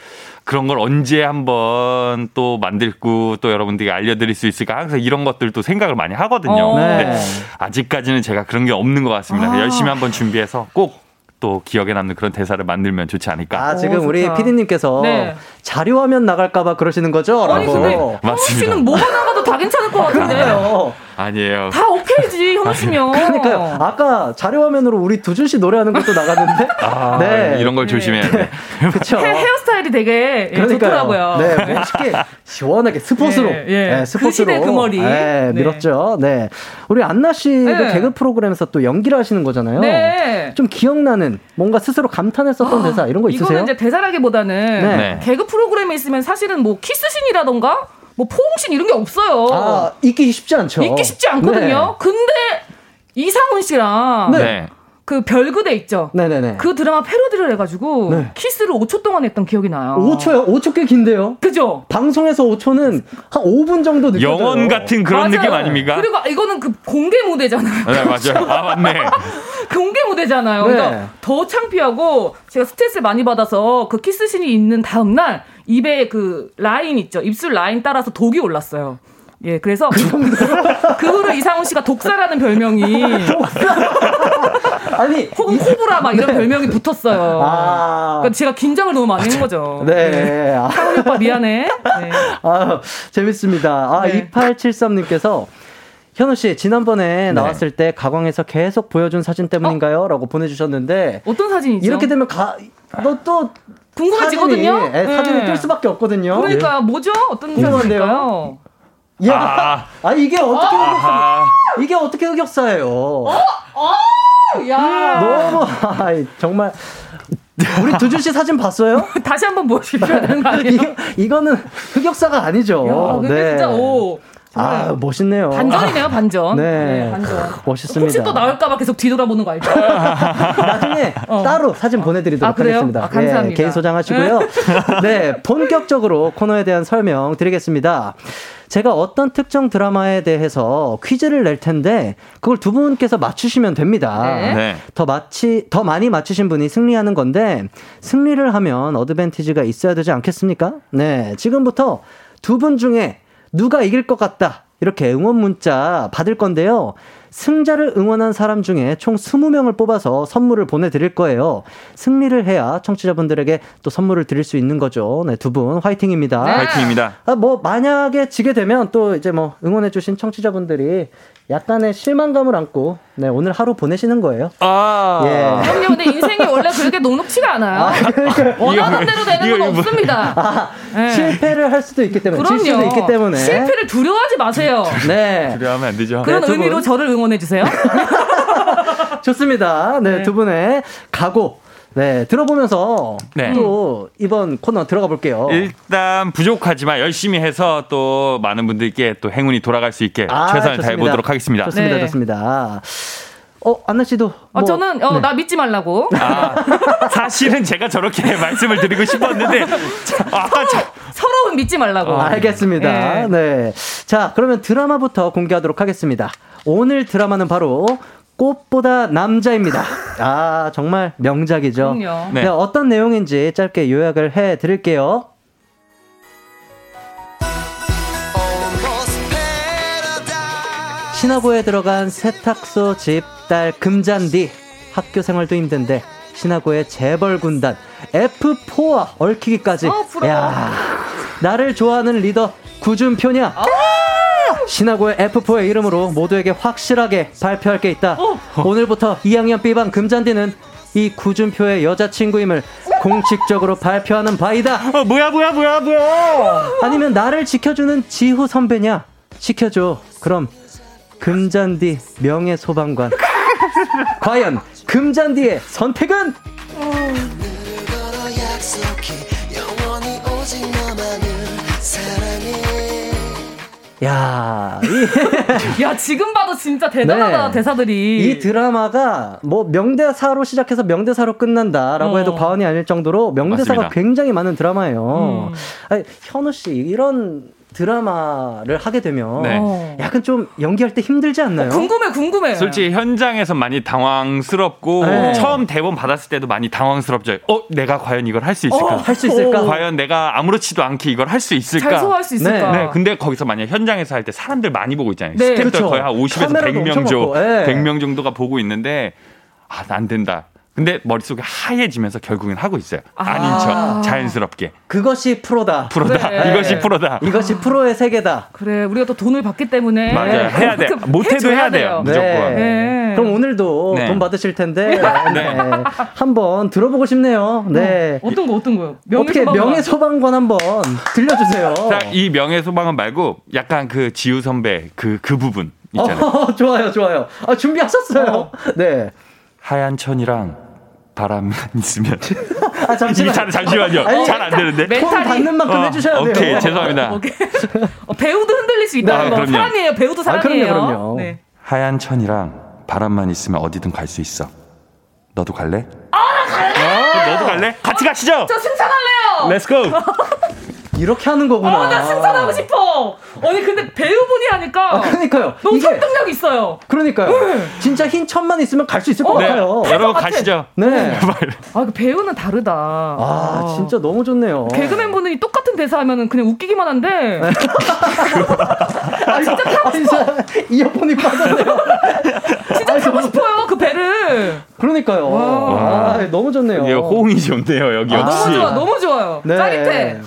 그런 걸 언제 한번 또 만들고 또 여러분들에게 알려드릴 수 있을까 항상 이런 것들도 생각을 많이 하거든요. 어. 네. 근데 아직까지는 제가 그런 게 없는 것 같습니다. 아. 열심히 한번 준비해서 꼭 또 기억에 남는 그런 대사를 만들면 좋지 않을까. 아, 오, 지금 우리 좋다. PD님께서 네. 자료화면 나갈까봐 그러시는 거죠? 아니. 근데 맞습니다. 씨는 뭐가 나가 도다 괜찮을 것 같은데. 그러니까요. 아니에요. 다 오케이지 현우 씨면. 그러니까요. 아까 자료 화면으로 우리 두준 씨 노래하는 것도 나갔는데. [laughs] 아, 네. 이런 걸 조심해야 돼. [laughs] 그쵸. 헤, 헤어스타일이 되게 예, 좋더라고요. 네, 멋있게 시원하게 스포츠로. 예, 예. 네, 그 스포츠로. 그 머리. 네, 네. 밀었죠. 네. 우리 안나 씨도 네. 개그 프로그램에서 또 연기를 하시는 거잖아요. 네. 좀 기억나는 뭔가 스스로 감탄했었던 대사 이런 거 있으세요? 이거는 이제 대사라기보다는 네. 네. 개그 프로그램에 있으면 사실은 뭐 키스신이라던가 뭐 포옹신 이런 게 없어요. 아, 있기 쉽지 않죠. 있기 쉽지 않거든요. 네. 근데 이상훈 씨랑 네. 그 별그대 있죠. 네네네. 그 드라마 패러디를 해가지고 네. 키스를 5초 동안 했던 기억이 나요. 5초요? 5초 꽤 긴데요? 그죠? 방송에서 5초는 한 5분 정도 느껴져요. 영원 같은 그런 맞아요. 느낌 아닙니까? 그리고 이거는 그 공개 무대잖아요. 네, 맞아요. 아, 맞네. [laughs] 공개 무대잖아요. 네. 그러니까 더 창피하고 제가 스트레스를 많이 받아서 그 키스신이 있는 다음 날 입에 그 라인 있죠. 입술 라인 따라서 독이 올랐어요. 예, 그래서 그 후로 [laughs] 이상훈 씨가 독사라는 별명이 [laughs] 아니, 혹은 코브라 막 이런 별명이 붙었어요. 아. 그러니까 제가 긴장을 너무 많이 한 거죠. 네. 아, 상훈 오빠 미안해. 네. [laughs] 아, 재밌습니다. 아, 네. 2873님께서 현우 씨, 지난번에 나왔을 때 가광에서 계속 보여준 사진 때문인가요? 라고 보내주셨는데, 어떤 사진이죠? 이렇게 되면 가, 너 또, 궁금해지거든요. 사진이, 예, 사진이 네. 뜰 수밖에 없거든요. 그러니까 뭐죠? 어떤? 사진일까요? 예. 아, [laughs] 아, 이게 어떻게 흑역사. 이게 어떻게 흑역사예요? 야 너무, 아이, 정말. 우리 두준 씨 사진 봤어요? [laughs] 다시 한번? 이거, [laughs] 이거는 흑역사가 아니죠. 야, 근데 진짜 오 아, 멋있네요. 반전이네요 반전. [laughs] 네. 반전. 멋있습니다. 혹시 또 나올까봐 계속 뒤돌아보는 거 알죠? [laughs] 나중에 [laughs] 따로 사진 보내드리도록 아? 하겠습니다. 아, 감사합니다. 예, 개인 소장하시고요. 네, 본격적으로 코너에 대한 설명 드리겠습니다. 제가 어떤 특정 드라마에 대해서 퀴즈를 낼 텐데 그걸 두 분께서 맞추시면 됩니다. 네. 네. 더 맞히 더 많이 맞추신 분이 승리하는 건데 승리를 하면 어드밴티지가 있어야 되지 않겠습니까? 네, 지금부터 두 분 중에 누가 이길 것 같다. 이렇게 응원 문자 받을 건데요. 승자를 응원한 사람 중에 총 20명을 뽑아서 선물을 보내드릴 거예요. 승리를 해야 청취자분들에게 또 선물을 드릴 수 있는 거죠. 네, 두 분 화이팅입니다. 네. 파이팅입니다. 아, 뭐, 만약에 지게 되면 또 이제 뭐, 응원해주신 청취자분들이 약간의 실망감을 안고, 네, 오늘 하루 보내시는 거예요. 아. 예. 그럼요. 근데 인생이 원래 그렇게 녹록치가 않아요. [laughs] 원하는 대로 되는 이거, 건 이거 없습니다. 아, 네. 실패를 할 수도 있기 때문에, 질 수도 그럼요. 있기 때문에. 실패를 두려워하지 마세요. 네. 그래하면 안 되죠. 그런 두 분. 의미로 저를 응원해 주세요. [laughs] 좋습니다. 네, 네. 두 분의 각오. 네, 들어보면서 네. 또 이번 코너 들어가 볼게요. 일단 부족하지만 열심히 해서 또 많은 분들께 또 행운이 돌아갈 수 있게 아, 최선을 좋습니다. 다해 보도록 하겠습니다. 좋습니다, 네. 좋습니다. 어, 안나 씨도. 어, 뭐- 저는 어, 네. 나 믿지 말라고. 아, 사실은 제가 저렇게 [laughs] 말씀을 드리고 싶었는데 아, 자, 서로는 믿지 말라고. 알겠습니다. 네. 네. 자, 그러면 드라마부터 공개하도록 하겠습니다. 오늘 드라마는 바로 꽃보다 남자입니다. [laughs] 아, 정말 명작이죠. 그럼요. 네. 네. 어떤 내용인지 짧게 요약을 해 드릴게요. 신화고에 들어간 세탁소 집 딸 금잔디 학교 생활도 힘든데 신화고의 재벌 군단 F4와 얽히기까지 어. 야 나를 좋아하는 리더 구준표냐 신화고의 F4의 이름으로 모두에게 확실하게 발표할 게 있다 어. 오늘부터 2학년 B반 금잔디는 이 구준표의 여자친구임을 공식적으로 발표하는 바이다 어, 뭐야 뭐야 뭐야 뭐야 아니면 나를 지켜주는 지후 선배냐? 지켜줘. 그럼 금잔디 명예 소방관. 과연 금잔디의 선택은? 야, 이, [laughs] 야 지금 봐도 진짜 대단하다 네. 대사들이. 이 드라마가 뭐 명대사로 시작해서 명대사로 끝난다라고 어. 해도 과언이 아닐 정도로 명대사가 맞습니다. 굉장히 많은 드라마예요. 음. 아니, 현우 씨 이런 드라마를 하게 되면 네. 어. 약간 좀 연기할 때 힘들지 않나요? 궁금해 궁금해. 솔직히 현장에서 많이 당황스럽고 네. 처음 대본 받았을 때도 많이 당황스럽죠. 어, 내가 과연 이걸 할 수 있을까? 어, 할수 있을까? 과연 내가 아무렇지도 않게 이걸 할 수 있을까? 잘 소화할 수 있을까? 네, 네, 근데 거기서 만약 현장에서 할 때 사람들 많이 보고 있잖아요. 네. 스태프들 그렇죠. 거의 한 50에서 카메라도 100명 엄청 정 많고, 예. 100명 정도가 보고 있는데 아, 안 된다. 근데 머릿속에 하얘지면서 결국엔 하고 있어요. 아닌 척 자연스럽게. 그것이 프로다. 프로다. 그래. 이것이 프로다. 이것이 프로의 세계다. 그래 우리가 또 돈을 받기 때문에 맞아요. 해야 돼. 못 해도 해줘야 해야 돼요. 무조건. 네. 그럼 오늘도 네. 돈 받으실 텐데 네. 한번 들어보고 싶네요. 네. 어 떤 거 어떤 거요? 어떻게 명예소방관. 명예 소방관 한번 들려주세요. 자, 이 명예 소방관 말고 약간 그 지우 선배 그, 그 부분 있잖아요. 어, [laughs] 좋아요, 좋아요. 아, 준비하셨어요. 네. 하얀 천이랑 바람만 있으면. [laughs] 아, 잠시만. 잘, 잠시만요. 잘 안 되는데. 돈 받는 만큼 어, 해주셔야 돼요. 오케이, 죄송합니다. 오케이. 어, 배우도 흔들릴 수 있다. 네, 뭐 그럼요. 사람이에요. 배우도 아, 그럼요, 사람이에요. 그럼요. 네. 하얀 천이랑 바람만 있으면 어디든 갈 수 있어. 너도 갈래? 아, 나 갈래! 너도 갈래? 같이 가시죠. 저 승천할래요. Let's go. 이렇게 하는 거구나. 어, 나 승천하고 싶어. 아니 근데 배우분이 하니까 아, 그러니까요. 너무 이게- 설득력 있어요. 그러니까요. 진짜 흰 천만 있으면 갈 수 있을 것 네, 같아요. 여러분 같아. 가시죠. 네. [laughs] 아, 그 배우는 다르다. 아, 진짜 너무 좋네요. 개그맨 분들이 똑같은 대사 하면은 그냥 웃기기만 한데 아, 진짜 타고 싶어. 이어폰이 빠졌네요. 진짜 타고 싶어요 그 배를. 그러니까요. 와. 아, 너무 좋네요. 호응이 좋네요, 여기 아, 역시. 너무 좋아, 너무 좋아요. 네. 짜릿해.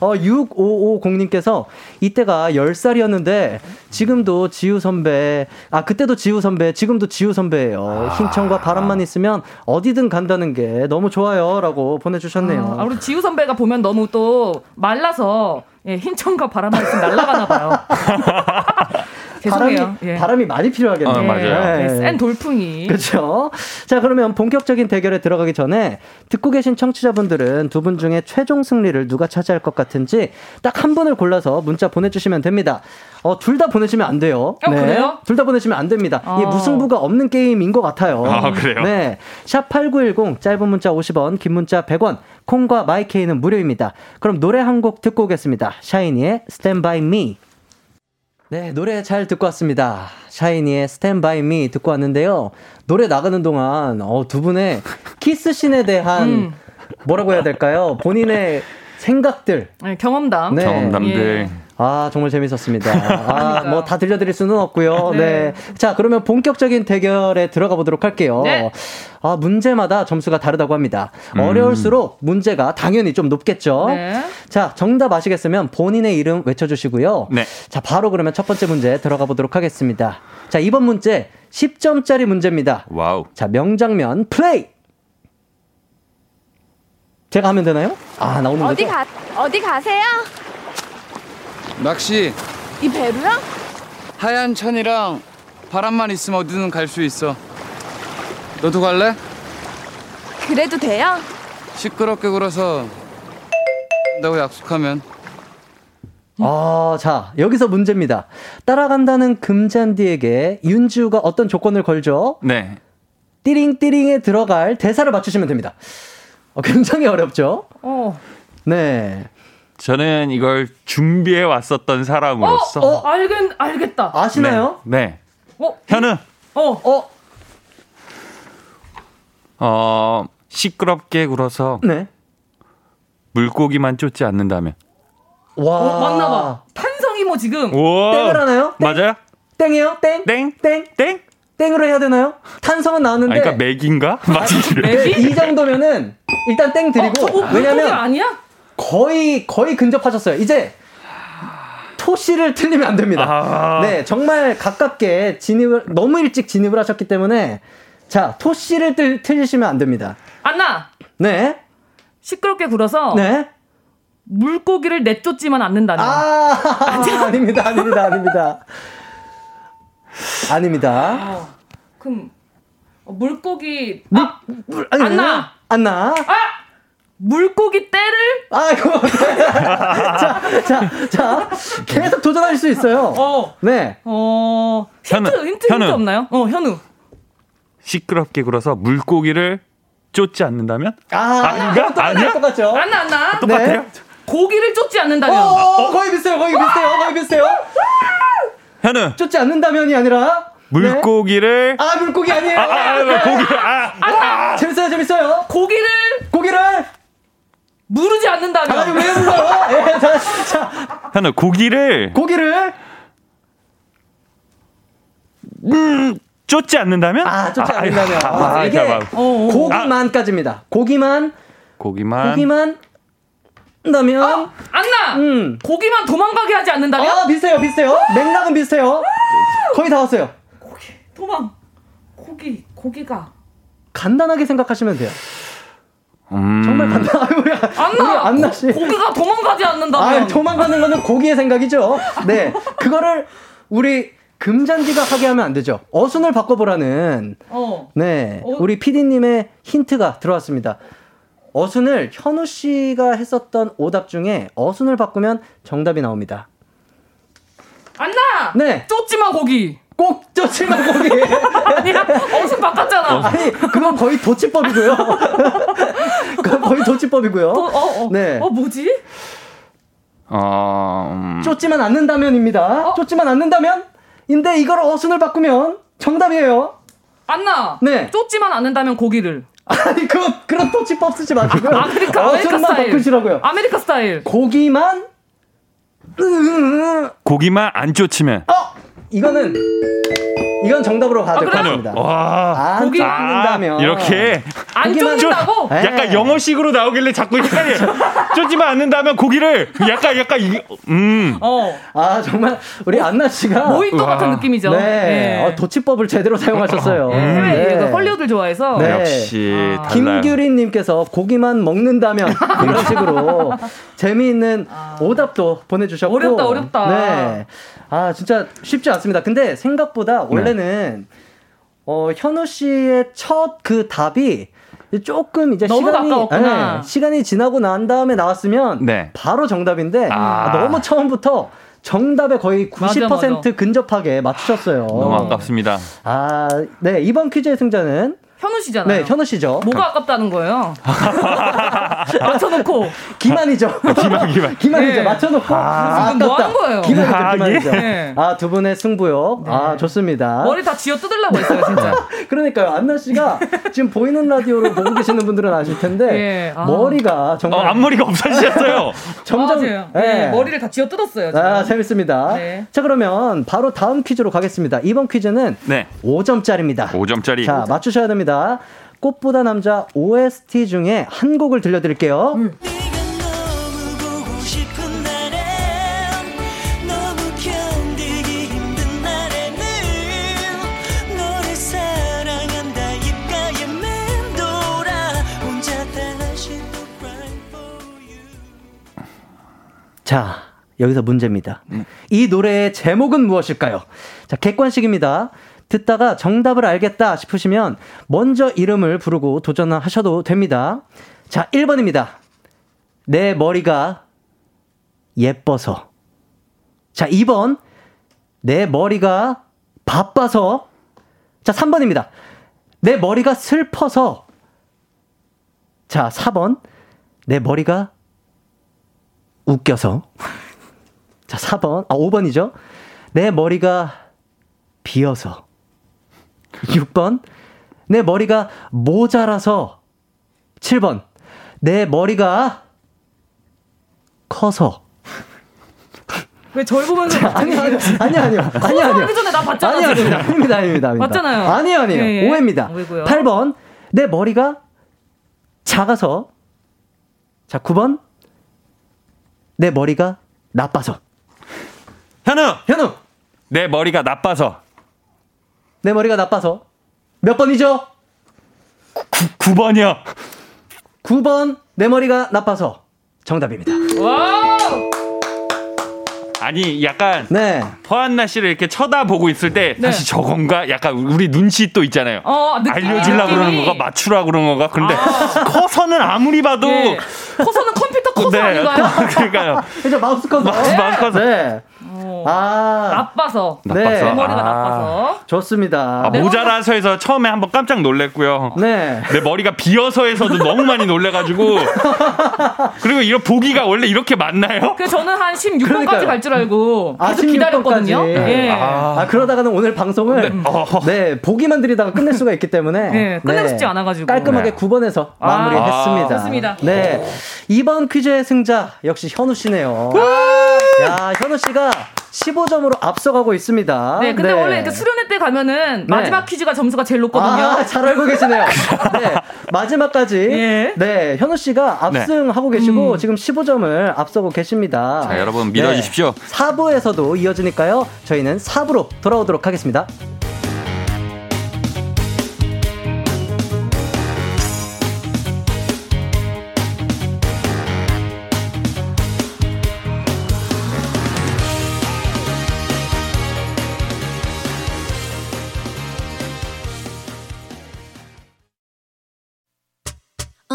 어, 6550님께서 이때가 10살이었는데 지금도 지우 선배, 아, 그때도 지우 선배, 지금도 지우 선배예요. 흰천과 바람만 있으면 어디든 간다는 게 너무 좋아요. 라고 보내주셨네요. 아, 우리 지우 선배가 보면 너무 또 말라서 예, 흰천과 바람만 있으면 날아가나 봐요. [laughs] 바람이, 예. 바람이 많이 필요하겠네요. 어, 맞아요. 네, 센 돌풍이. 그렇죠. 자, 그러면 본격적인 대결에 들어가기 전에 듣고 계신 청취자분들은 두 분 중에 최종 승리를 누가 차지할 것 같은지 딱 한 분을 골라서 문자 보내주시면 됩니다. 어, 둘 다 보내시면 안 돼요. 어, 그래요? 둘 다 보내시면 안 됩니다. 이게 어. 무승부가 없는 게임인 것 같아요. 아, 그래요? 네. 샵8910 짧은 문자 50원, 긴 문자 100원, 콩과 마이케이는 무료입니다. 그럼 노래 한 곡 듣고 오겠습니다. 샤이니의 Stand By Me. 네, 노래 잘 듣고 왔습니다. 샤이니의 Stand By Me 듣고 왔는데요. 노래 나가는 동안 어, 두 분의 키스신에 대한 음. 뭐라고 해야 될까요? 본인의 생각들. 네, 경험담. 네. 경험담들. 예. 아, 정말 재밌었습니다. 아, [laughs] 뭐 다 들려드릴 수는 없고요. 네. 네. 자, 그러면 본격적인 대결에 들어가 보도록 할게요. 네. 아, 문제마다 점수가 다르다고 합니다. 어려울수록 문제가 당연히 좀 높겠죠. 네. 자, 정답 아시겠으면 본인의 이름 외쳐주시고요. 네. 자, 바로 그러면 첫 번째 문제 들어가 보도록 하겠습니다. 자, 이번 문제 10점짜리 문제입니다. Wow. 자, 명장면 플레이! 제가 하면 되나요? 아, 나오는 어디 거죠? 가 어디 가세요? 낚시 이 배로요? 하얀 천이랑 바람만 있으면 어디든 갈 수 있어. 너도 갈래? 그래도 돼요? 시끄럽게 굴어서 한다고 약속하면 아, 자, 여기서 문제입니다. 따라간다는 금잔디에게 윤지우가 어떤 조건을 걸죠? 네. 띠링띠링에 들어갈 대사를 맞추시면 됩니다. 어, 굉장히 어렵죠? 어. 네. 저는 이걸 준비해 왔었던 사람으로서. 어, 알겠, 알겠다. 아시나요? 네. 어, 현우. 어, 어, 어, 시끄럽게 굴어서 네. 물고기만 쫓지 않는다면. 와. 어, 맞나 봐. 탄성이 뭐 지금. 오. 땡을 하나요? 땡? 맞아요? 땡이요? 땡? 땡? 땡? 땡? 땡으로 해야 되나요? 탄성은 나왔는데. 아니, 그러니까 맥인가? [laughs] 맞지? 맥? 네, 이 정도면은 일단 땡 드리고 어, 저거 물고기 왜냐면 아니야? 거의 거의 근접하셨어요. 이제 토시를 틀리면 안 됩니다. 아. 네, 정말 가깝게 진입을 너무 일찍 진입을 하셨기 때문에 자 토시를 틀, 틀리시면 안 됩니다. 안나. 네, 시끄럽게 굴어서 네. 물고기를 내쫓지만 않는다면. 아, 아 닙니다, 아닙니다, 아닙니다. 아닙니다. 어, 그럼 어, 물고기 물, 아, 물, 아니, 안나. 안나. 아! 물고기 떼를 아이고. [laughs] 자, 자, 자, 계속 도전할 수 있어요. 어. 네. 어 힌트 현우, 힌트 현우. 힌트 없나요? 어 현우 시끄럽게 굴어서 물고기를 쫓지 않는다면? 아, 아닌가? 똑같아요, 아니야? 똑같죠? 안 나 안나 똑같아요? 고기를 쫓지 어, 않는다면 어, 거의 비슷해요, 거의 비슷해요, 거의 비슷해요. 현우. 쫓지 않는다면이 아니라 물고기를. 네. 아 물고기 아니에요. 아, 아, 아, 고기. 아. 재밌어요, 재밌어요. 고기를 고기를 무르지 않는다면 아니 왜 물어요? 예, 자, 자, 현우, 고기를 고기를 음, 쫓지 않는다면? 아 쫓지 아, 않는다면 아, 아, 이게 잠깐만. 어, 어. 고기만까지입니다. 고기만 고기만. 고기만 한다면 어, 안나 음. 고기만 도망가게 하지 않는다면 아 비슷해요, 비슷해요. 맥락은 비슷해요. 거의 다 왔어요. 도망 고기 고기가 간단하게 생각하시면 돼요. 음. 정말 간단. 아유, [laughs] 우리 우리 안나 안나 씨. 고, 고기가 도망가지 않는다면 아, 도망가는 거는 고기의 생각이죠. 네. 그거를 우리 금잔디가 하게 하면 안 되죠. 어순을 바꿔보라는 어. 네 어. 우리 PD님의 힌트가 들어왔습니다. 어순을 현우 씨가 했었던 오답 중에 어순을 바꾸면 정답이 나옵니다. 안나. 네. 쫓지마 고기. 꼭 쫓지마 고기. [laughs] 아니야. 어순 바꿨잖아. 아니 그건 거의 도치법이고요. [laughs] 그건 거의 도치법이고요. 어, 어, 어. 네. 어 뭐지? 어, 음, 쫓지만 않는다면입니다. 쫓지만 않는다면? 인데 이걸 어순을 바꾸면 정답이에요. 안나. 네. 쫓지만 않는다면 고기를. 아니 그 그런 도치법 쓰지 마시고요. 아, 그러니까 아메리카 어순만 스타일. 바꾸시라고요. 아메리카 스타일. 고기만. 고기만 안 쫓으면. 어 이거는 이건 정답으로 것 아? 같습니다. 와. 안 고기- 쫓는다면 아, 이렇게. 안 쫓는다고? 네. 약간 영어식으로 나오길래 자꾸 헷갈려. 쫓지만 [laughs] 않는다면 고기를 약간 약간 이 음. 어. 아 정말 우리 안나 씨가 모히또 같은. 느낌이죠. 네, 어, 도치법을 제대로 사용하셨어요. 해외 네. 그 헐리우드 좋아해서. 네. 역시 아. 김규린님께서 고기만 먹는다면 [laughs] 이런 식으로 재미있는 오답도 보내주셨고 어렵다, 어렵다. 네, 아 진짜 쉽지 않습니다. 근데 생각보다 원래는 어, 현우 씨의 첫 그 답이 조금 이제 너무 시간이 가까웠구나. 네, 시간이 지나고 난 다음에 나왔으면 네. 바로 정답인데 아. 너무 처음부터 정답에 거의 90% 맞아, 맞아. 근접하게 맞추셨어요. 너무 아깝습니다. 아, 네 이번 퀴즈의 승자는 현우 씨잖아요. 네 현우 씨죠. 뭐가 아깝다는 거예요? [laughs] 맞춰놓고. 기만이죠. 기만 기만. 기만이죠. 네. 맞춰놓고 아, 지금 뭐 하는 거예요? 기만이죠. 아, 기만이죠. 예. 아 두 분의 승부요. 아 좋습니다. 머리 다 쥐어 뜯으려고 했어요, 진짜. [laughs] 그러니까요. 안나 씨가 지금 보이는 라디오로 보고 계시는 분들은 아실 텐데 예, 아. 머리가 어, 정말 앞머리가 없어지셨어요. [laughs] 점점. 예. 네, 머리를 다 쥐어 뜯었어요. 지금. 아, 재밌습니다. 네. 자, 그러면 바로 다음 퀴즈로 가겠습니다. 이번 퀴즈는 네. 5점짜리입니다. 5점짜리. 자, 맞추셔야 됩니다. 꽃보다 남자 OST 중에 한 곡을 들려드릴게요. 음. 자, 여기서 문제입니다. 이 노래의 제목은 무엇일까요? 자, 객관식입니다. 듣다가 정답을 알겠다 싶으시면 먼저 이름을 부르고 도전하셔도 됩니다. 자, 1번입니다. 내 머리가 예뻐서. 자, 2번. 내 머리가 바빠서. 자, 3번입니다. 내 머리가 슬퍼서. 자, 4번. 내 머리가 웃겨서. [laughs] 자, 4번. 아, 5번이죠. 내 머리가 비어서. 6번. 내 머리가 모자라서. 7번. 내 머리가 커서. 왜절 보면서 아니, 아니, 아니, 아니요. 아니, 아니요. 하기 전에 나 봤잖아, 아니, 지금. 아닙니다. 아닙니다, 아닙니다. 아닙니다. 맞잖아요. 아니요, 아니에요. 예, 예. 오해입니다. 오해고요. 8번. 내 머리가 작아서. 자, 9번. 내 머리가 나빠서. 현우, 현우. 내 머리가 나빠서 내 머리가 나빠서. 몇 번이죠? 9번이요. 9번. 내 머리가 나빠서. 정답입니다. Wow! 아니 약간 네. 허안나 씨를 이렇게 쳐다보고 있을 때 네. 사실 저건가? 약간 우리 눈치 또 있잖아요. 어, 느낌, 알려주려고 그러는. 거가 맞추라고 그러는 거가 근데 [laughs] 커서는 아무리 봐도 예. 커서는 컴퓨터 커서 네. 아닌가요? [laughs] 그러니까요. 이제 마우스 커서. 마우스, 마우스 커서. 네. 아. 나빠서. 네. 나빠서. 머리가 아. 나빠서. 좋습니다. 아, 모자라서에서 처음에 한번 깜짝 놀랬고요. 네. 내 머리가 비어서에서도 너무 많이 놀래가지고 [laughs] 그리고 이런 보기가 원래 이렇게 맞나요? 그래서 저는 한 16번까지 그러니까요. 갈줄 알고 아, 계속 기다렸거든요. 16번까지. 예. 아, 그러다가는 오늘 방송을 네, 보기만 드리다가 끝낼 수가 있기 때문에 네, 끝내고 싶지 않아가지고. 깔끔하게 네. 9번에서 아, 마무리했습니다. 좋습니다. 네. 이번 퀴즈의 승자 역시 현우 씨네요. 야, 현우 씨가 15점으로 앞서가고 있습니다. 네, 근데 원래 이렇게 수련회 때 가면은 마지막 퀴즈가 점수가 제일 높거든요. 아, 잘 알고 계시네요. [laughs] 네. 마지막까지 예. 네, 현우 씨가 압승하고 계시고 지금 15점을 앞서고 계십니다. 자, 여러분 믿어주십시오. 네. 4부에서도 이어지니까요. 저희는 4부로 돌아오도록 하겠습니다.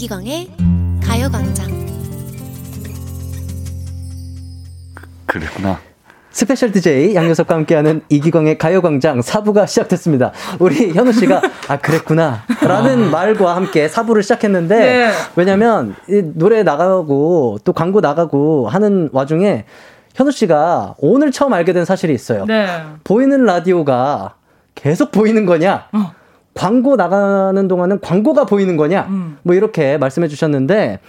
이기광의 가요광장 그랬구나. special DJ 양요섭과 함께하는 이기광의 가요광장 4부가 시작됐습니다. 우리 현우 씨가 아 그랬구나 라는 말과 함께 4부를 시작했는데 네. 왜냐면 이 노래 나가고 또 광고 나가고 하는 와중에 현우 씨가 오늘 처음 알게 된 사실이 있어요. 네. 보이는 라디오가 계속 보이는 거냐? 어. 광고 나가는 동안은 광고가 보이는 거냐? 음. 뭐 이렇게 말씀해 주셨는데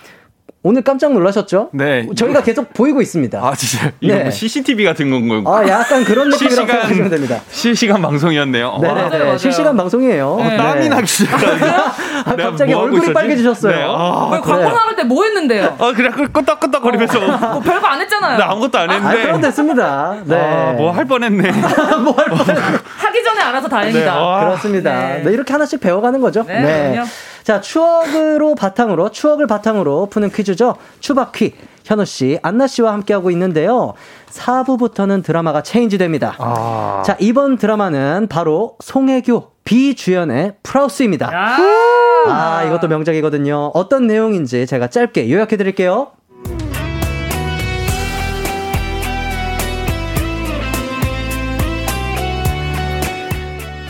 오늘 깜짝 놀라셨죠? 네. 저희가 계속 보이고 있습니다. 아 진짜 이거 네. 뭐 CCTV 같은 건가요? 아, 약간 그런 느낌이라고 실시간 생각하시면 됩니다. 실시간 방송이었네요. 네네네. 맞아요, 맞아요. 실시간 방송이에요. 어, 땀이 나기 시작하니까. 아, 갑자기 뭐 얼굴이 있었지? 빨개지셨어요. 네. 아, 왜 광고 나갈 때뭐 했는데요? 아 그래 그 끄덕끄덕 거리면서 뭐 별거 안 했잖아요. 나 아무것도 안 아, 했는데. 그럼 됐습니다. 네. 아, 뭐 할 뻔했네. [laughs] 뭐 할 뻔. 하기 전에 알아서 다행이다. 네, 아. 그렇습니다. 네. 네. 이렇게 하나씩 배워가는 거죠. 네. 자, 추억으로 바탕으로, 추억을 바탕으로 푸는 퀴즈죠. 추바퀴. 현우 씨, 안나 씨와 함께하고 있는데요. 4부부터는 드라마가 체인지 됩니다. 아. 자, 이번 드라마는 바로 송혜교, 비주연의 프라우스입니다. 야. 아, 이것도 명작이거든요. 어떤 내용인지 제가 짧게 요약해 드릴게요.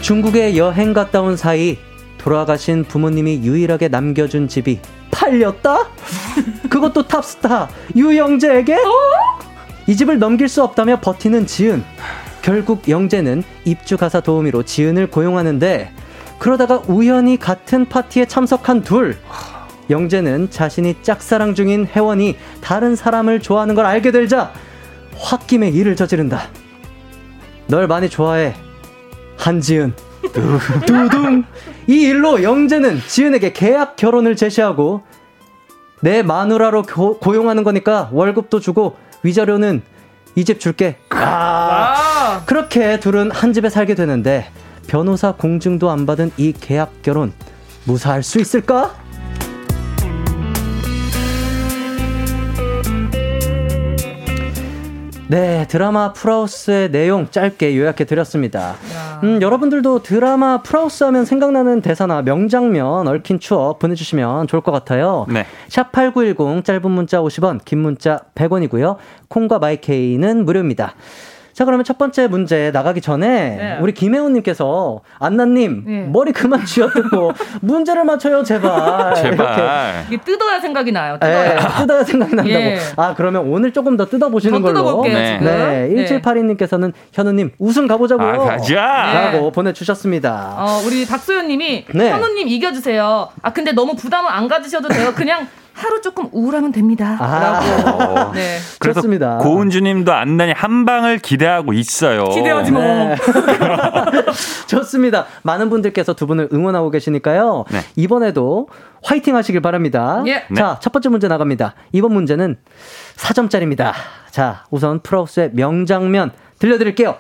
중국에 여행 갔다 온 사이 돌아가신 부모님이 유일하게 남겨준 집이 팔렸다? 그것도 탑스타 유영재에게? 이 집을 넘길 수 없다며 버티는 지은. 결국 영재는 입주 가사 도우미로 지은을 고용하는데 그러다가 우연히 같은 파티에 참석한 둘. 영재는 자신이 짝사랑 중인 혜원이 다른 사람을 좋아하는 걸 알게 되자 홧김에 일을 저지른다. 널 많이 좋아해. 한지은. 두둥. 이 일로 영재는 지은에게 계약 결혼을 제시하고 내 마누라로 고, 고용하는 거니까 월급도 주고 위자료는 이 집 줄게. 아. 그렇게 둘은 한 집에 살게 되는데 변호사 공증도 안 받은 이 계약 결혼 무사할 수 있을까? 네, 드라마 풀하우스의 내용 짧게 요약해 드렸습니다. 음, 여러분들도 드라마 풀하우스 하면 생각나는 대사나 명장면 얽힌 추억 보내주시면 좋을 것 같아요. 네. 샵8910 짧은 문자 50원, 긴 문자 100원이고요. 콩과 마이케이는 무료입니다. 자, 그러면 첫 번째 문제 나가기 전에 네. 우리 김혜원님께서 안나님 네. 머리 그만 쥐어뜯고 문제를 맞춰요, 제발. 이렇게. 제발. 이게 뜯어야 생각이 나요. 예, 뜯어야. 뜯어야 생각이 난다고. 예. 아, 그러면 오늘 조금 더 뜯어보시는 더 걸로. 뜯어볼게요, 네. 지금. 네, 1782님께서는 현우님 우승 가보자고요. 아, 가자. 라고 보내주셨습니다. 어, 우리 박소연님이 네. 현우님 이겨주세요. 아 근데 너무 부담을 안 가지셔도 돼요. 그냥 하루 조금 우울하면 됩니다. 아. 라고. [laughs] 네. 그래서 좋습니다. 고은주님도 안나니 한 방을 기대하고 있어요. 기대하지 뭐. 네. [laughs] 좋습니다. 많은 분들께서 두 분을 응원하고 계시니까요. 네. 이번에도 화이팅 하시길 바랍니다. 예. 자, 첫 번째 문제 나갑니다. 이번 문제는 4점짜리입니다. 자, 우선 프라우스의 명장면 들려드릴게요.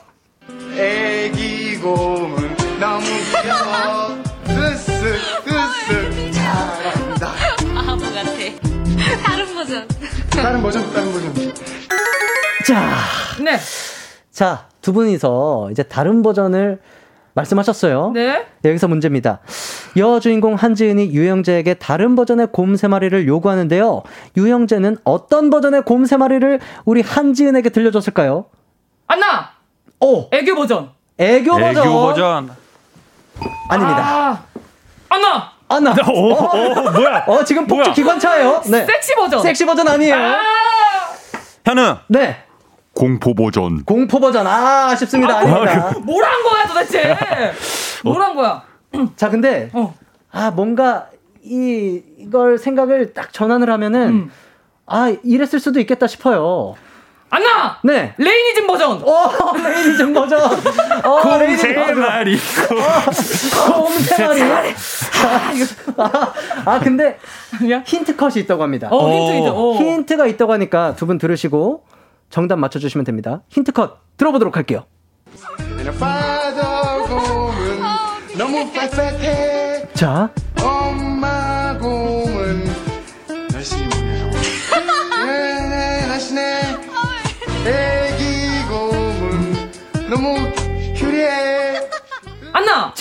다른 버전 다른 버전 자, 네. 자, 두 분이서 이제 다른 버전을 말씀하셨어요. 네. 여기서 문제입니다. 여주인공 한지은이 유영재에게 다른 버전의 곰 세 마리를 요구하는데요. 유영재는 어떤 버전의 곰 세 마리를 우리 한지은에게 들려줬을까요? 안나. 오, 애교 버전. 애교 버전. 애교 버전. 아닙니다. 아. 안나. 안나. 오, 오, 뭐야? 어, 지금 폭주 뭐야? 기관차예요. 네. 섹시 버전. 섹시 버전 아니에요. 아. 현우 네. 공포 버전. 공포 버전. 아, 아쉽습니다. 아닙니다. 뭘한 거야 도대체? 뭘한 거야? [clears throat] 자, 근데 어. 아, 뭔가 이 이걸 생각을 딱 전환을 하면은 음. 아, 이랬을 수도 있겠다 싶어요. 안나. 네. 레이니즘 버전. 어, 레이니즘 버전. 어, 레이니즘 버전. 곰세마리. 곰세마리. [laughs] 아, 아, 근데 힌트 컷이 있다고 합니다. 어, 힌트이죠. 어. 힌트가 있다고 하니까 두 분 들으시고 정답 맞춰주시면 됩니다. 힌트 컷 들어보도록 할게요. 빽빽해 [laughs] 자,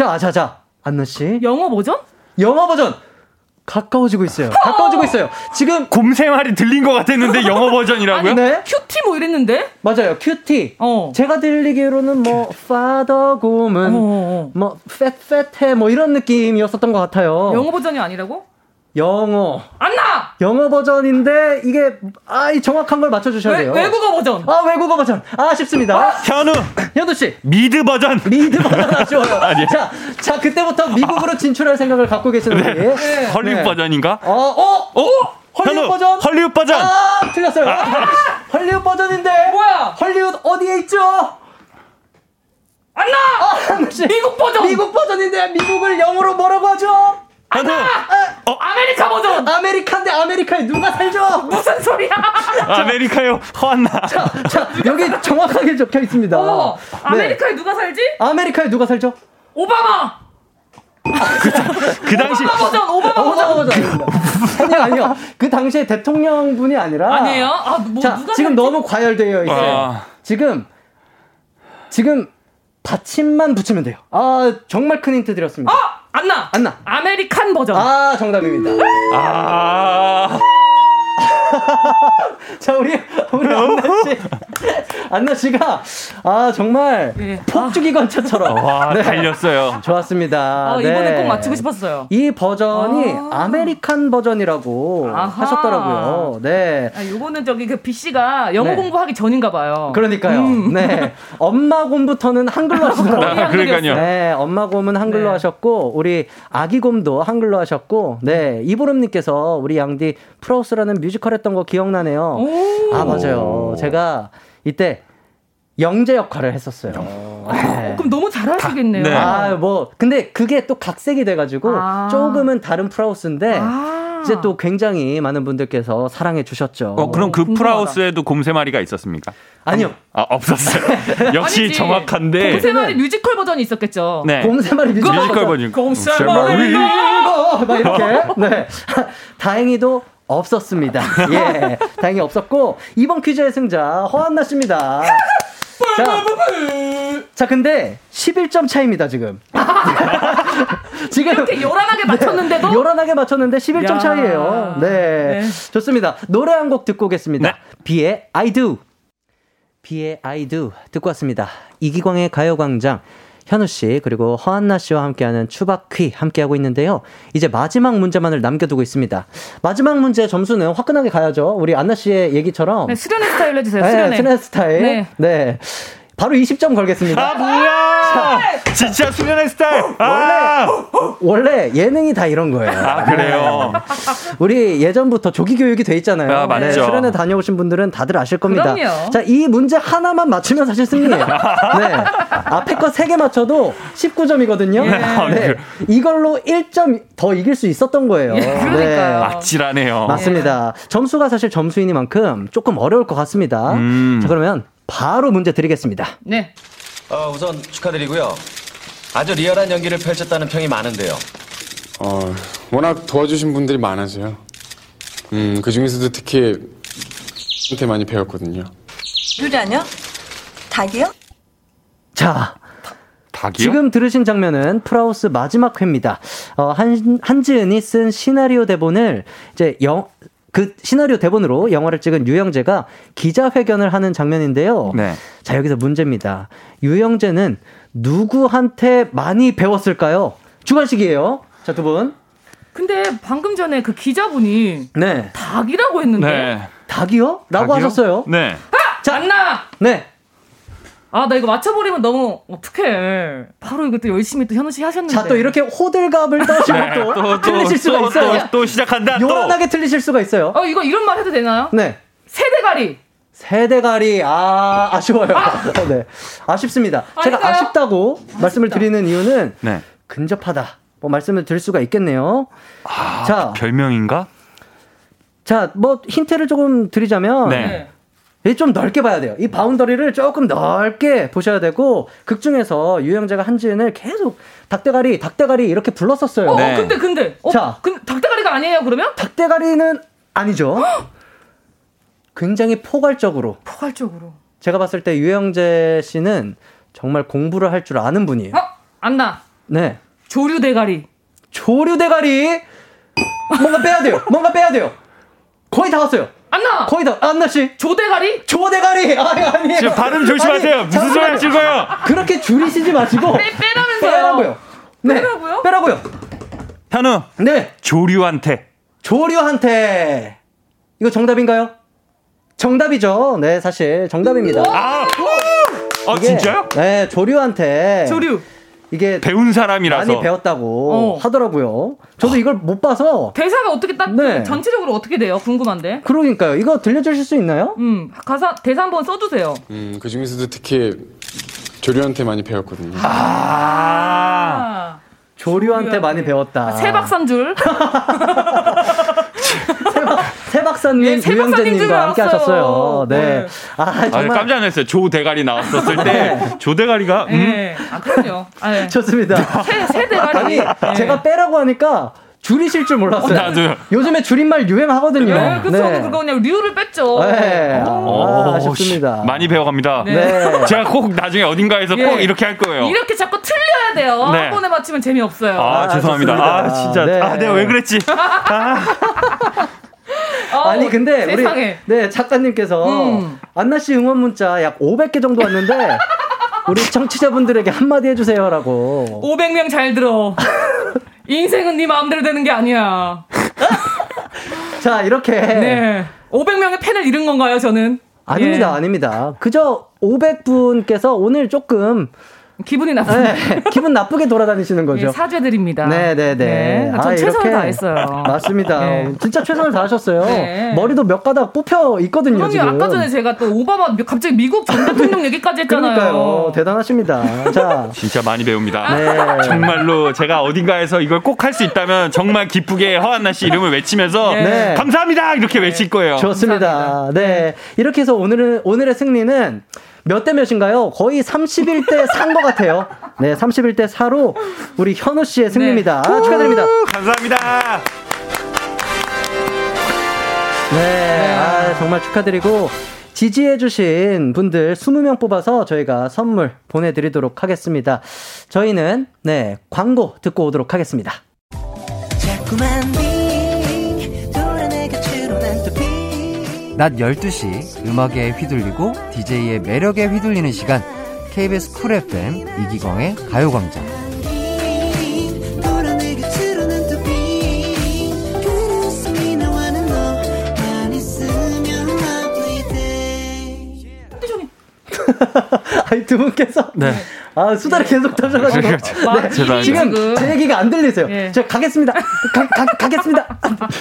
자, 자, 자. 안나 씨. 영어 버전? 영어 버전 가까워지고 있어요. 가까워지고 있어요. 지금 곰세마리 들린 것 같았는데 영어 [laughs] 버전이라고요? 네. cutie 뭐 이랬는데? 맞아요. Cutie. 어. 제가 들리기로는 뭐 father 곰은 어. 뭐 팻팻해 뭐 이런 느낌이었었던 것 같아요. 영어 버전이 아니라고? 영어. 안나. 영어 버전인데 이게 아이 정확한 걸 맞춰 주셔야 외, 돼요. 외국어 버전. 아 외국어 버전. 아쉽습니다. 현우 현우 씨. 미드 버전. 미드 버전 아쉬워요. [laughs] 아니에요. 자, 자 그때부터 미국으로 진출할 생각을 갖고 계시는데. 네. 헐리우드 네. 버전인가? 어, 어, 어? 헐리우드 버전? 헐리우드 버전. 아, 틀렸어요. 헐리우드 버전인데. 뭐야? 헐리우드 어디에 있죠? 안나. 아. 미국 버전. 미국 버전인데 미국을 영어로 뭐라고 하죠? 현우 아, 아메리카 버전. 아메리카인데 아메리카에 누가 살죠? 무슨 소리야? 아메리카요 허안나. 자, 여기 정확하게 적혀 있습니다. 어. 네. 아메리카에 누가 살지? 아메리카에 누가 살죠? 오바마. 그 당시 오바마 버전. 오바마 오바마 버전. 버전입니다. 아니요, 아니요. 그 당시에 대통령 분이 아니라. 아니에요? 아, 뭐 자, 누가 지금 살지? 너무 과열되어 있어요. 아. 지금, 지금 받침만 붙이면 돼요. 아, 정말 큰 힌트 드렸습니다. 아, 안나. 안나. American 버전. 아, 정답입니다. 아 자, 우리, 우리 안나 씨. 안나 씨가, 아, 정말 예. 폭주기관차처럼. 와 네. 달렸어요. 좋았습니다. 아, 네. 이번에 꼭 맞추고 싶었어요. 이 버전이 아. American 버전이라고 아하. 하셨더라고요. 네. 아, 요거는 저기 그 B 씨가 영어 네. 공부하기 전인가 봐요. 그러니까요. 음. 네. 엄마 곰부터는 한글로 아, 그러니까요. 네, 엄마 곰은 한글로 네. 하셨고, 우리 아기 곰도 한글로 하셨고, 네, 이보름님께서 우리 양디 풀하우스라는 뮤지컬 했던 거 기억나네요. 오. 아, 맞아요. 제가 이때 영재 역할을 했었어요. 네. 그럼 너무 잘하시겠네요. 네. 아, 뭐, 근데 그게 또 각색이 돼가지고, 아. 조금은 다른 풀하우스인데, 아. 이제 또 굉장히 많은 분들께서 사랑해 주셨죠. 어 그럼 그 궁금하다. 풀하우스에도 곰세 마리가 있었습니까? 아니요. 아 없었어요. [laughs] [laughs] 역시 아니지. 정확한데. 곰세 마리 뮤지컬 버전이 있었겠죠. 네. 곰세 마리 뮤지컬 뮤지컬 버전. 버전. 곰세 마리. 어, 막 이렇게. [laughs] 네. 다행히도 없었습니다. [laughs] 예. 다행히 없었고, 이번 퀴즈의 승자, 허한나 씨입니다. 자, 자, 근데 11점 차입니다, 지금. [laughs] 지금. 이렇게 요란하게 맞췄는데도 네, 요란하게 맞췄는데 11점 야. 차이에요. 네. 네. 좋습니다. 노래 한 곡 듣고 오겠습니다. 네. 비의 I do. 비의 I do 듣고 왔습니다. 이기광의 가요광장. 현우 씨 그리고 허한나 씨와 함께하는 추바퀴 함께하고 있는데요. 이제 마지막 문제만을 남겨두고 있습니다. 마지막 문제 점수는 화끈하게 가야죠. 우리 안나 씨의 얘기처럼 네, 수련의 스타일 해주세요. 네, 수련의. 수련 스타일. 네. 네. 바로 20점 걸겠습니다. 아 뭐야? 진짜 수련의 스타일. 아, 원래 예능이 다 이런 거예요. 아 그래요. 우리 예전부터 조기 교육이 돼 있잖아요. 아, 맞죠. 네, 수련회 다녀오신 분들은 다들 아실 겁니다. 그럼요. 자, 이 문제 하나만 맞추면 사실 승리예요. [laughs] 네. 앞에 거 세 개 맞춰도 19점이거든요. 예. 네. 이걸로 1점 더 이길 수 있었던 거예요. 예, 그러니까요. 아찔하네요. 맞습니다. 점수가 사실 점수이니만큼 조금 어려울 것 같습니다. 음. 자, 그러면 바로 문제 드리겠습니다. 네. 어, 우선 축하드리고요. 아주 리얼한 연기를 펼쳤다는 평이 많은데요. 어, 워낙 도와주신 분들이 많아서요. 음, 그 중에서도 특히 한테 많이 배웠거든요. 유리아뇨? 닭이요? 자, 닭이요? 지금 들으신 장면은 프라우스 마지막 회입니다. 어, 한, 한지은이 쓴 시나리오 대본을 이제 영, 그 시나리오 대본으로 영화를 찍은 유영재가 기자회견을 하는 장면인데요. 네. 자, 여기서 문제입니다. 유영재는 누구한테 많이 배웠을까요? 주관식이에요. 자, 두 분. 근데 방금 전에 그 기자분이 네. 닭이라고 했는데. 네. 닭이요? 라고 닭이요? 하셨어요. 네. 자, 안나. 네. 아, 나 이거 맞춰버리면 너무 어떡해. 바로 이것도 열심히 또 현우 씨 하셨는데. 자, 또 이렇게 호들갑을 떠시면 네. 또, 또, 또, 틀리실 수가 또, 있어요. 또, 또 시작한다. 또. 요란하게 틀리실 수가 있어요. 어, 이거 이런 말 해도 되나요? 네. 세대가리. 세대가리 아 아쉬워요. [laughs] 네 아쉽습니다. 제가 아닌가요? 아쉽다고 말씀을 드리는 이유는 네. 근접하다. 뭐 말씀을 드릴 수가 있겠네요. 아, 자, 별명인가? 자, 뭐 힌트를 조금 드리자면 네. 이좀 넓게 봐야 돼요. 이 바운더리를 조금 넓게 보셔야 되고 극 중에서 유영재가 한지은을 계속 닭대가리, 닭대가리 이렇게 불렀었어요. 어, 어, 근데 근데 어, 자. 근 닭대가리가 아니에요 그러면? 닭대가리는 아니죠. 굉장히 포괄적으로. 포괄적으로. 제가 봤을 때 유영재 씨는 정말 공부를 할 줄 아는 분이에요. 어 안나 네. 조류 대가리. 조류 대가리. 뭔가 빼야 돼요. 뭔가 빼야 돼요. 거의 다 왔어요. 안나 거의 다. 안나 씨. 조대가리. 조대가리. 아니 아니에요. 지금 발음 조심하세요. 아니, 무슨 소리. 하실 거예요? 그렇게 줄이시지 마시고 빼 빼라면서요. 빼라고요. 네. 빼라고요? 빼라고요. 현우. 네. 조류한테. 조류한테. 이거 정답인가요? 정답이죠. 네, 사실 정답입니다. 아, 어 이게, 진짜요? 네, 조류한테. 조류. 이게 배운 사람이라서. 많이 배웠다고 어. 하더라고요. 저도 이걸 못 봐서. 대사가 어떻게 딱 네. 전체적으로 어떻게 돼요? 궁금한데. 그러니까요. 이거 들려주실 수 있나요? 음 가사 대사 한번 써주세요. 음, 그 중에서도 특히 조류한테 많이 배웠거든요. 아, 조류한테 많이 배웠다. 세박산 줄. [laughs] 예, 세박사님 유영재님과 줄 함께. 하셨어요. 네. 네. 아, 아, 정말 깜짝 놀랐어요. 조 대가리 나왔었을 때 조 대가리가 음? 예. 아 그럼요. 아, 예. 좋습니다. 세, 세 대가리. 아니, 예. 제가 빼라고 하니까 줄이실 줄 몰랐어요. 나도요. 요즘에 줄임말 유행하거든요. 예, 그쵸. 그거 그냥 류를 뺐죠. 네. 어. 아, 오, 아 쉽습니다. 씨, 많이 배워갑니다. 네. 제가 꼭 나중에 어딘가에서 예. 꼭 이렇게 할 거예요. 이렇게 자꾸 틀려야 돼요. 네. 한 번에 맞추면 재미없어요. 아, 아, 죄송합니다. 좋습니다. 아, 진짜. 네. 아, 내가 왜 그랬지? 어우, [laughs] 아니 근데 세상에. 우리 네 작가님께서 음. 안나 씨 응원 문자 약 500개 정도 왔는데 [laughs] 우리 청취자분들에게 한마디 해주세요라고. 500명 잘 들어. 인생은 네 마음대로 되는 게 아니야. [laughs] 자 이렇게 네. 500명의 팬을 잃은 건가요, 저는? 아닙니다 예. 아닙니다. 그저 500분께서 오늘 조금 기분이 나쁘네. 네, 기분 나쁘게 돌아다니시는 거죠. 예, 사죄드립니다. 네네네. 네, 전 아, 최선을 이렇게- 다했어요. [laughs] 맞습니다. 네. 진짜 최선을 다하셨어요. 네. 머리도 몇 가닥 뽑혀 있거든요. 그럼요. 지금. 아까 전에 제가 또 오바마 갑자기 미국 전 대통령 얘기까지 했잖아요. 그러니까요. 대단하십니다. 자, 진짜 많이 배웁니다. 네. [laughs] 정말로 제가 어딘가에서 이걸 꼭 할 수 있다면 정말 기쁘게 허한나 씨 이름을 외치면서 네. 감사합니다 이렇게 외칠 거예요. 좋습니다. 네. 이렇게 해서 오늘은, 오늘의 승리는 몇 대 몇인가요? 거의 31대 4인 것 같아요. 네, 31대 4로 우리 현우 씨의 승리입니다. 아, 축하드립니다. 감사합니다. 네, 아, 정말 축하드리고 지지해주신 분들 20명 뽑아서 저희가 선물 보내드리도록 하겠습니다. 저희는 네 광고 듣고 오도록 하겠습니다. 낮 12시 음악에 휘둘리고 DJ의 매력에 휘둘리는 시간 KBS 쿨 FM 이기광의 가요광장 [laughs] 아니 두 분께서 네. 아 수다를 계속 타셔가지고 아, 네, 죄송합니다. 지금. 제 얘기가 안 들리세요. 예. 저 가겠습니다. 가, 가, 가겠습니다.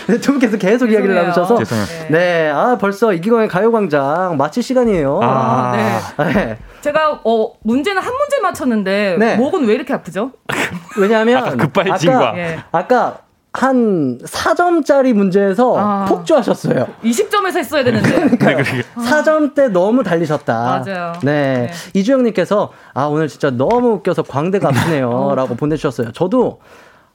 네, 두 분께서 계속 이야기를 죄송해요. 나누셔서 죄송해요. 네, 아 벌써 이기광의 가요광장 마칠 시간이에요. 아, 네. 네. 제가 어 문제는 한 문제 맞췄는데 네. 목은 왜 이렇게 아프죠? 왜냐하면 아까 급발진과. 아까, 예. 아까 한 4점짜리 문제에서 아. 폭주하셨어요. 20점에서 했어야 되는데. [laughs] 그러니까요. 4점 대 너무 달리셨다. 맞아요. 네. 네. 이주영님께서 아, 오늘 진짜 너무 웃겨서 광대가 아프네요. 라고 보내주셨어요. 저도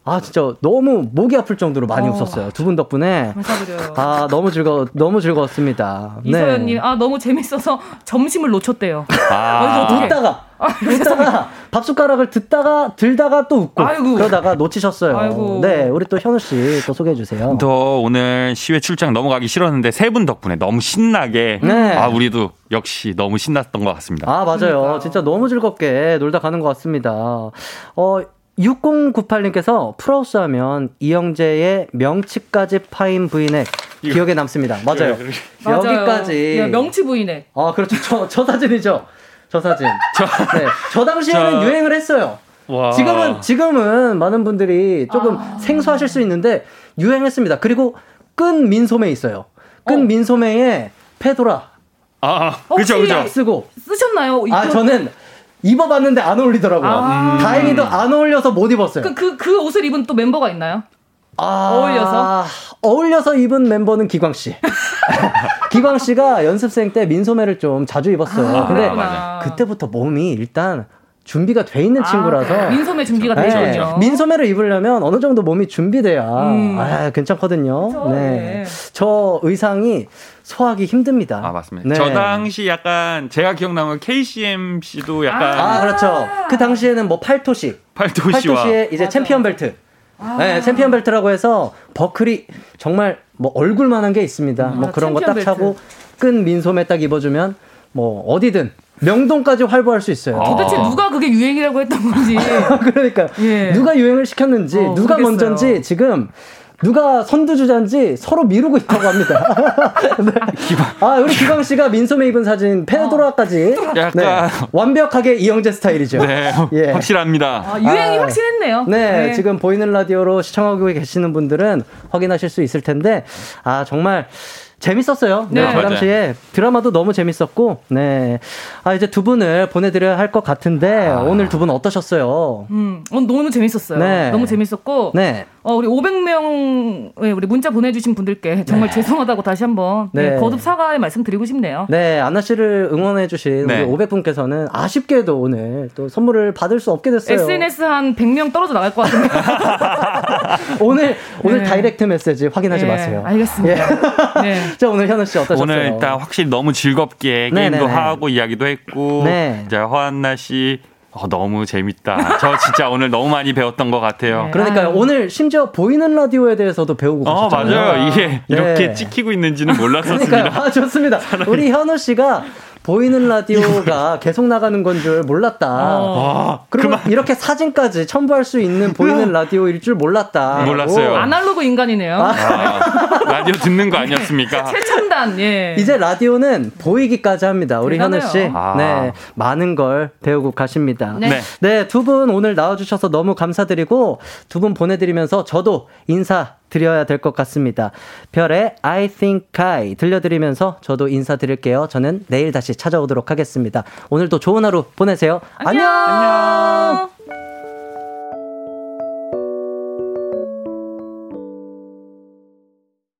아, 진짜 너무 목이 아플 정도로 많이 어. 웃었어요. 두 분 덕분에. 감사드려요. 아, 너무 즐거, 너무 즐거웠습니다. 네. 이서연님, 아 너무 재밌어서 점심을 놓쳤대요. 아, 아. 웃다가, 아, 웃다가, 밥 숟가락을 듣다가, 들다가 또 웃고. 아이고. 그러다가 놓치셨어요. 아이고. 네, 우리 또 현우 씨 또 소개해 주세요. 더 오늘 시외 출장 넘어가기 싫었는데 세 분 덕분에 너무 신나게 네. 아 우리도 역시 너무 신났던 것 같습니다. 아, 맞아요. 그러니까요. 진짜 너무 즐겁게 놀다 가는 것 같습니다. 어, 6098님께서 풀하우스 하면 이영재의 명치까지 파인 브이넥이 기억에 남습니다. 맞아요. 맞아요. 여기까지. 야, 명치 브이넥이. 아, 그렇죠. 저, 저 사진이죠. 저 사진. [laughs] 네. 저 당시에는 저- 유행을 했어요. 와. 지금은, 지금은 많은 분들이 조금 아. 생소하실 수 있는데 유행했습니다. 그리고 끈 민소매 있어요. 끈 어. 민소매에 페도라. 아, 혹시 그죠, 그죠. 쓰고. 쓰셨나요? 아, 이거- 저는 입어봤는데 안 어울리더라고요. 아. 다행히도 안 어울려서 못 입었어요. 그, 그, 그 옷을 입은 또 멤버가 있나요? 아, 어울려서? 어울려서 입은 멤버는 기광 씨. [laughs] 기광 씨가 연습생 때 민소매를 좀 자주 입었어요. 아, 근데 그랬구나. 그때부터 몸이 일단 준비가 돼 있는 아, 친구라서 민소매 준비가 네, 되죠. 민소매를 입으려면 어느 정도 몸이 준비돼야 음. 아, 괜찮거든요. 네. 네. 저 의상이 소화하기 힘듭니다. 아, 맞습니다. 네. 저 당시 약간 제가 기억나는 KCM 씨도 약간 아, 그렇죠. 그 당시에는 뭐 팔토시, 팔토시와 팔토시에 이제 챔피언 벨트. 네, 챔피언 벨트라고 해서 버클이 정말 뭐 얼굴만한 게 있습니다. 뭐 아, 그런 거 딱 차고 끈 민소매 딱 입어주면 뭐 어디든 명동까지 활보할 수 있어요. 도대체 누가 그게 유행이라고 했던 건지. [laughs] 그러니까 예. 누가 유행을 시켰는지 어, 누가 모르겠어요. 먼저인지 지금 누가 선두주자인지 서로 미루고 있다고 합니다. [laughs] 네. 아 우리 기광 씨가 민소매 입은 사진 페도라까지 약간- 네. 완벽하게 이영재 스타일이죠. 네, 예. 확실합니다. 아, 유행이 아, 확실했네요. 네, 지금 보이는 라디오로 시청하고 계시는 분들은 확인하실 수 있을 텐데, 아, 정말 재밌었어요. 네, 네. 그. 당시에 드라마도 너무 재밌었고, 네. 아, 이제 두 분을 보내드려야 할 것 같은데, 오늘 두 분 어떠셨어요? 음, 어, 너무 재밌었어요. 네. 너무 재밌었고. 네. 어, 우리 500명, 우리 문자 보내주신 분들께 정말 죄송하다고 다시 한번 네. 네, 거듭 사과의 말씀 드리고 싶네요. 네, 안나 씨를 응원해주신 네. 우리 500분께서는 아쉽게도 오늘 또 선물을 받을 수 없게 됐어요. SNS 한 100명 떨어져 나갈 것 같은데. [laughs] 오늘, 오늘 네. 다이렉트 메시지 확인하지 네, 마세요. 알겠습니다. 네. [laughs] 자, 오늘 현우 씨 어떠셨어요? 오늘 일단 확실히 너무 즐겁게 네네네. 게임도 하고 이야기도 했고 네. 이제 허한나 씨 어, 너무 재밌다. 저 진짜 오늘 너무 많이 배웠던 것 같아요. 그러니까요. 아유. 오늘 심지어 보이는 라디오에 대해서도 배우고 어 가셨잖아요. 맞아요. 이게 네. 이렇게 찍히고 있는지는 몰랐었습니다. 그러니까요. 아, 좋습니다. 우리 현우 씨가 보이는 라디오가 계속 나가는 건 줄 몰랐다. 와, 그리고 이렇게 사진까지 첨부할 수 있는 보이는 라디오일 줄 몰랐다. 몰랐어요. 아날로그 인간이네요. 아, 라디오 듣는 거 아니었습니까? [laughs] 최첨단, 예. 이제 라디오는 보이기까지 합니다. 우리 현우 씨. 대단해요. 아. 네. 많은 걸 배우고 가십니다. 네. 네. 네, 두 분 오늘 나와 주셔서 너무 감사드리고 두 분 보내 드리면서 저도 인사 드려야 될 것 같습니다. 별의 I think I 들려드리면서 저도 인사드릴게요. 저는 내일 다시 찾아오도록 하겠습니다. 오늘도 좋은 하루 보내세요. 안녕! 안녕.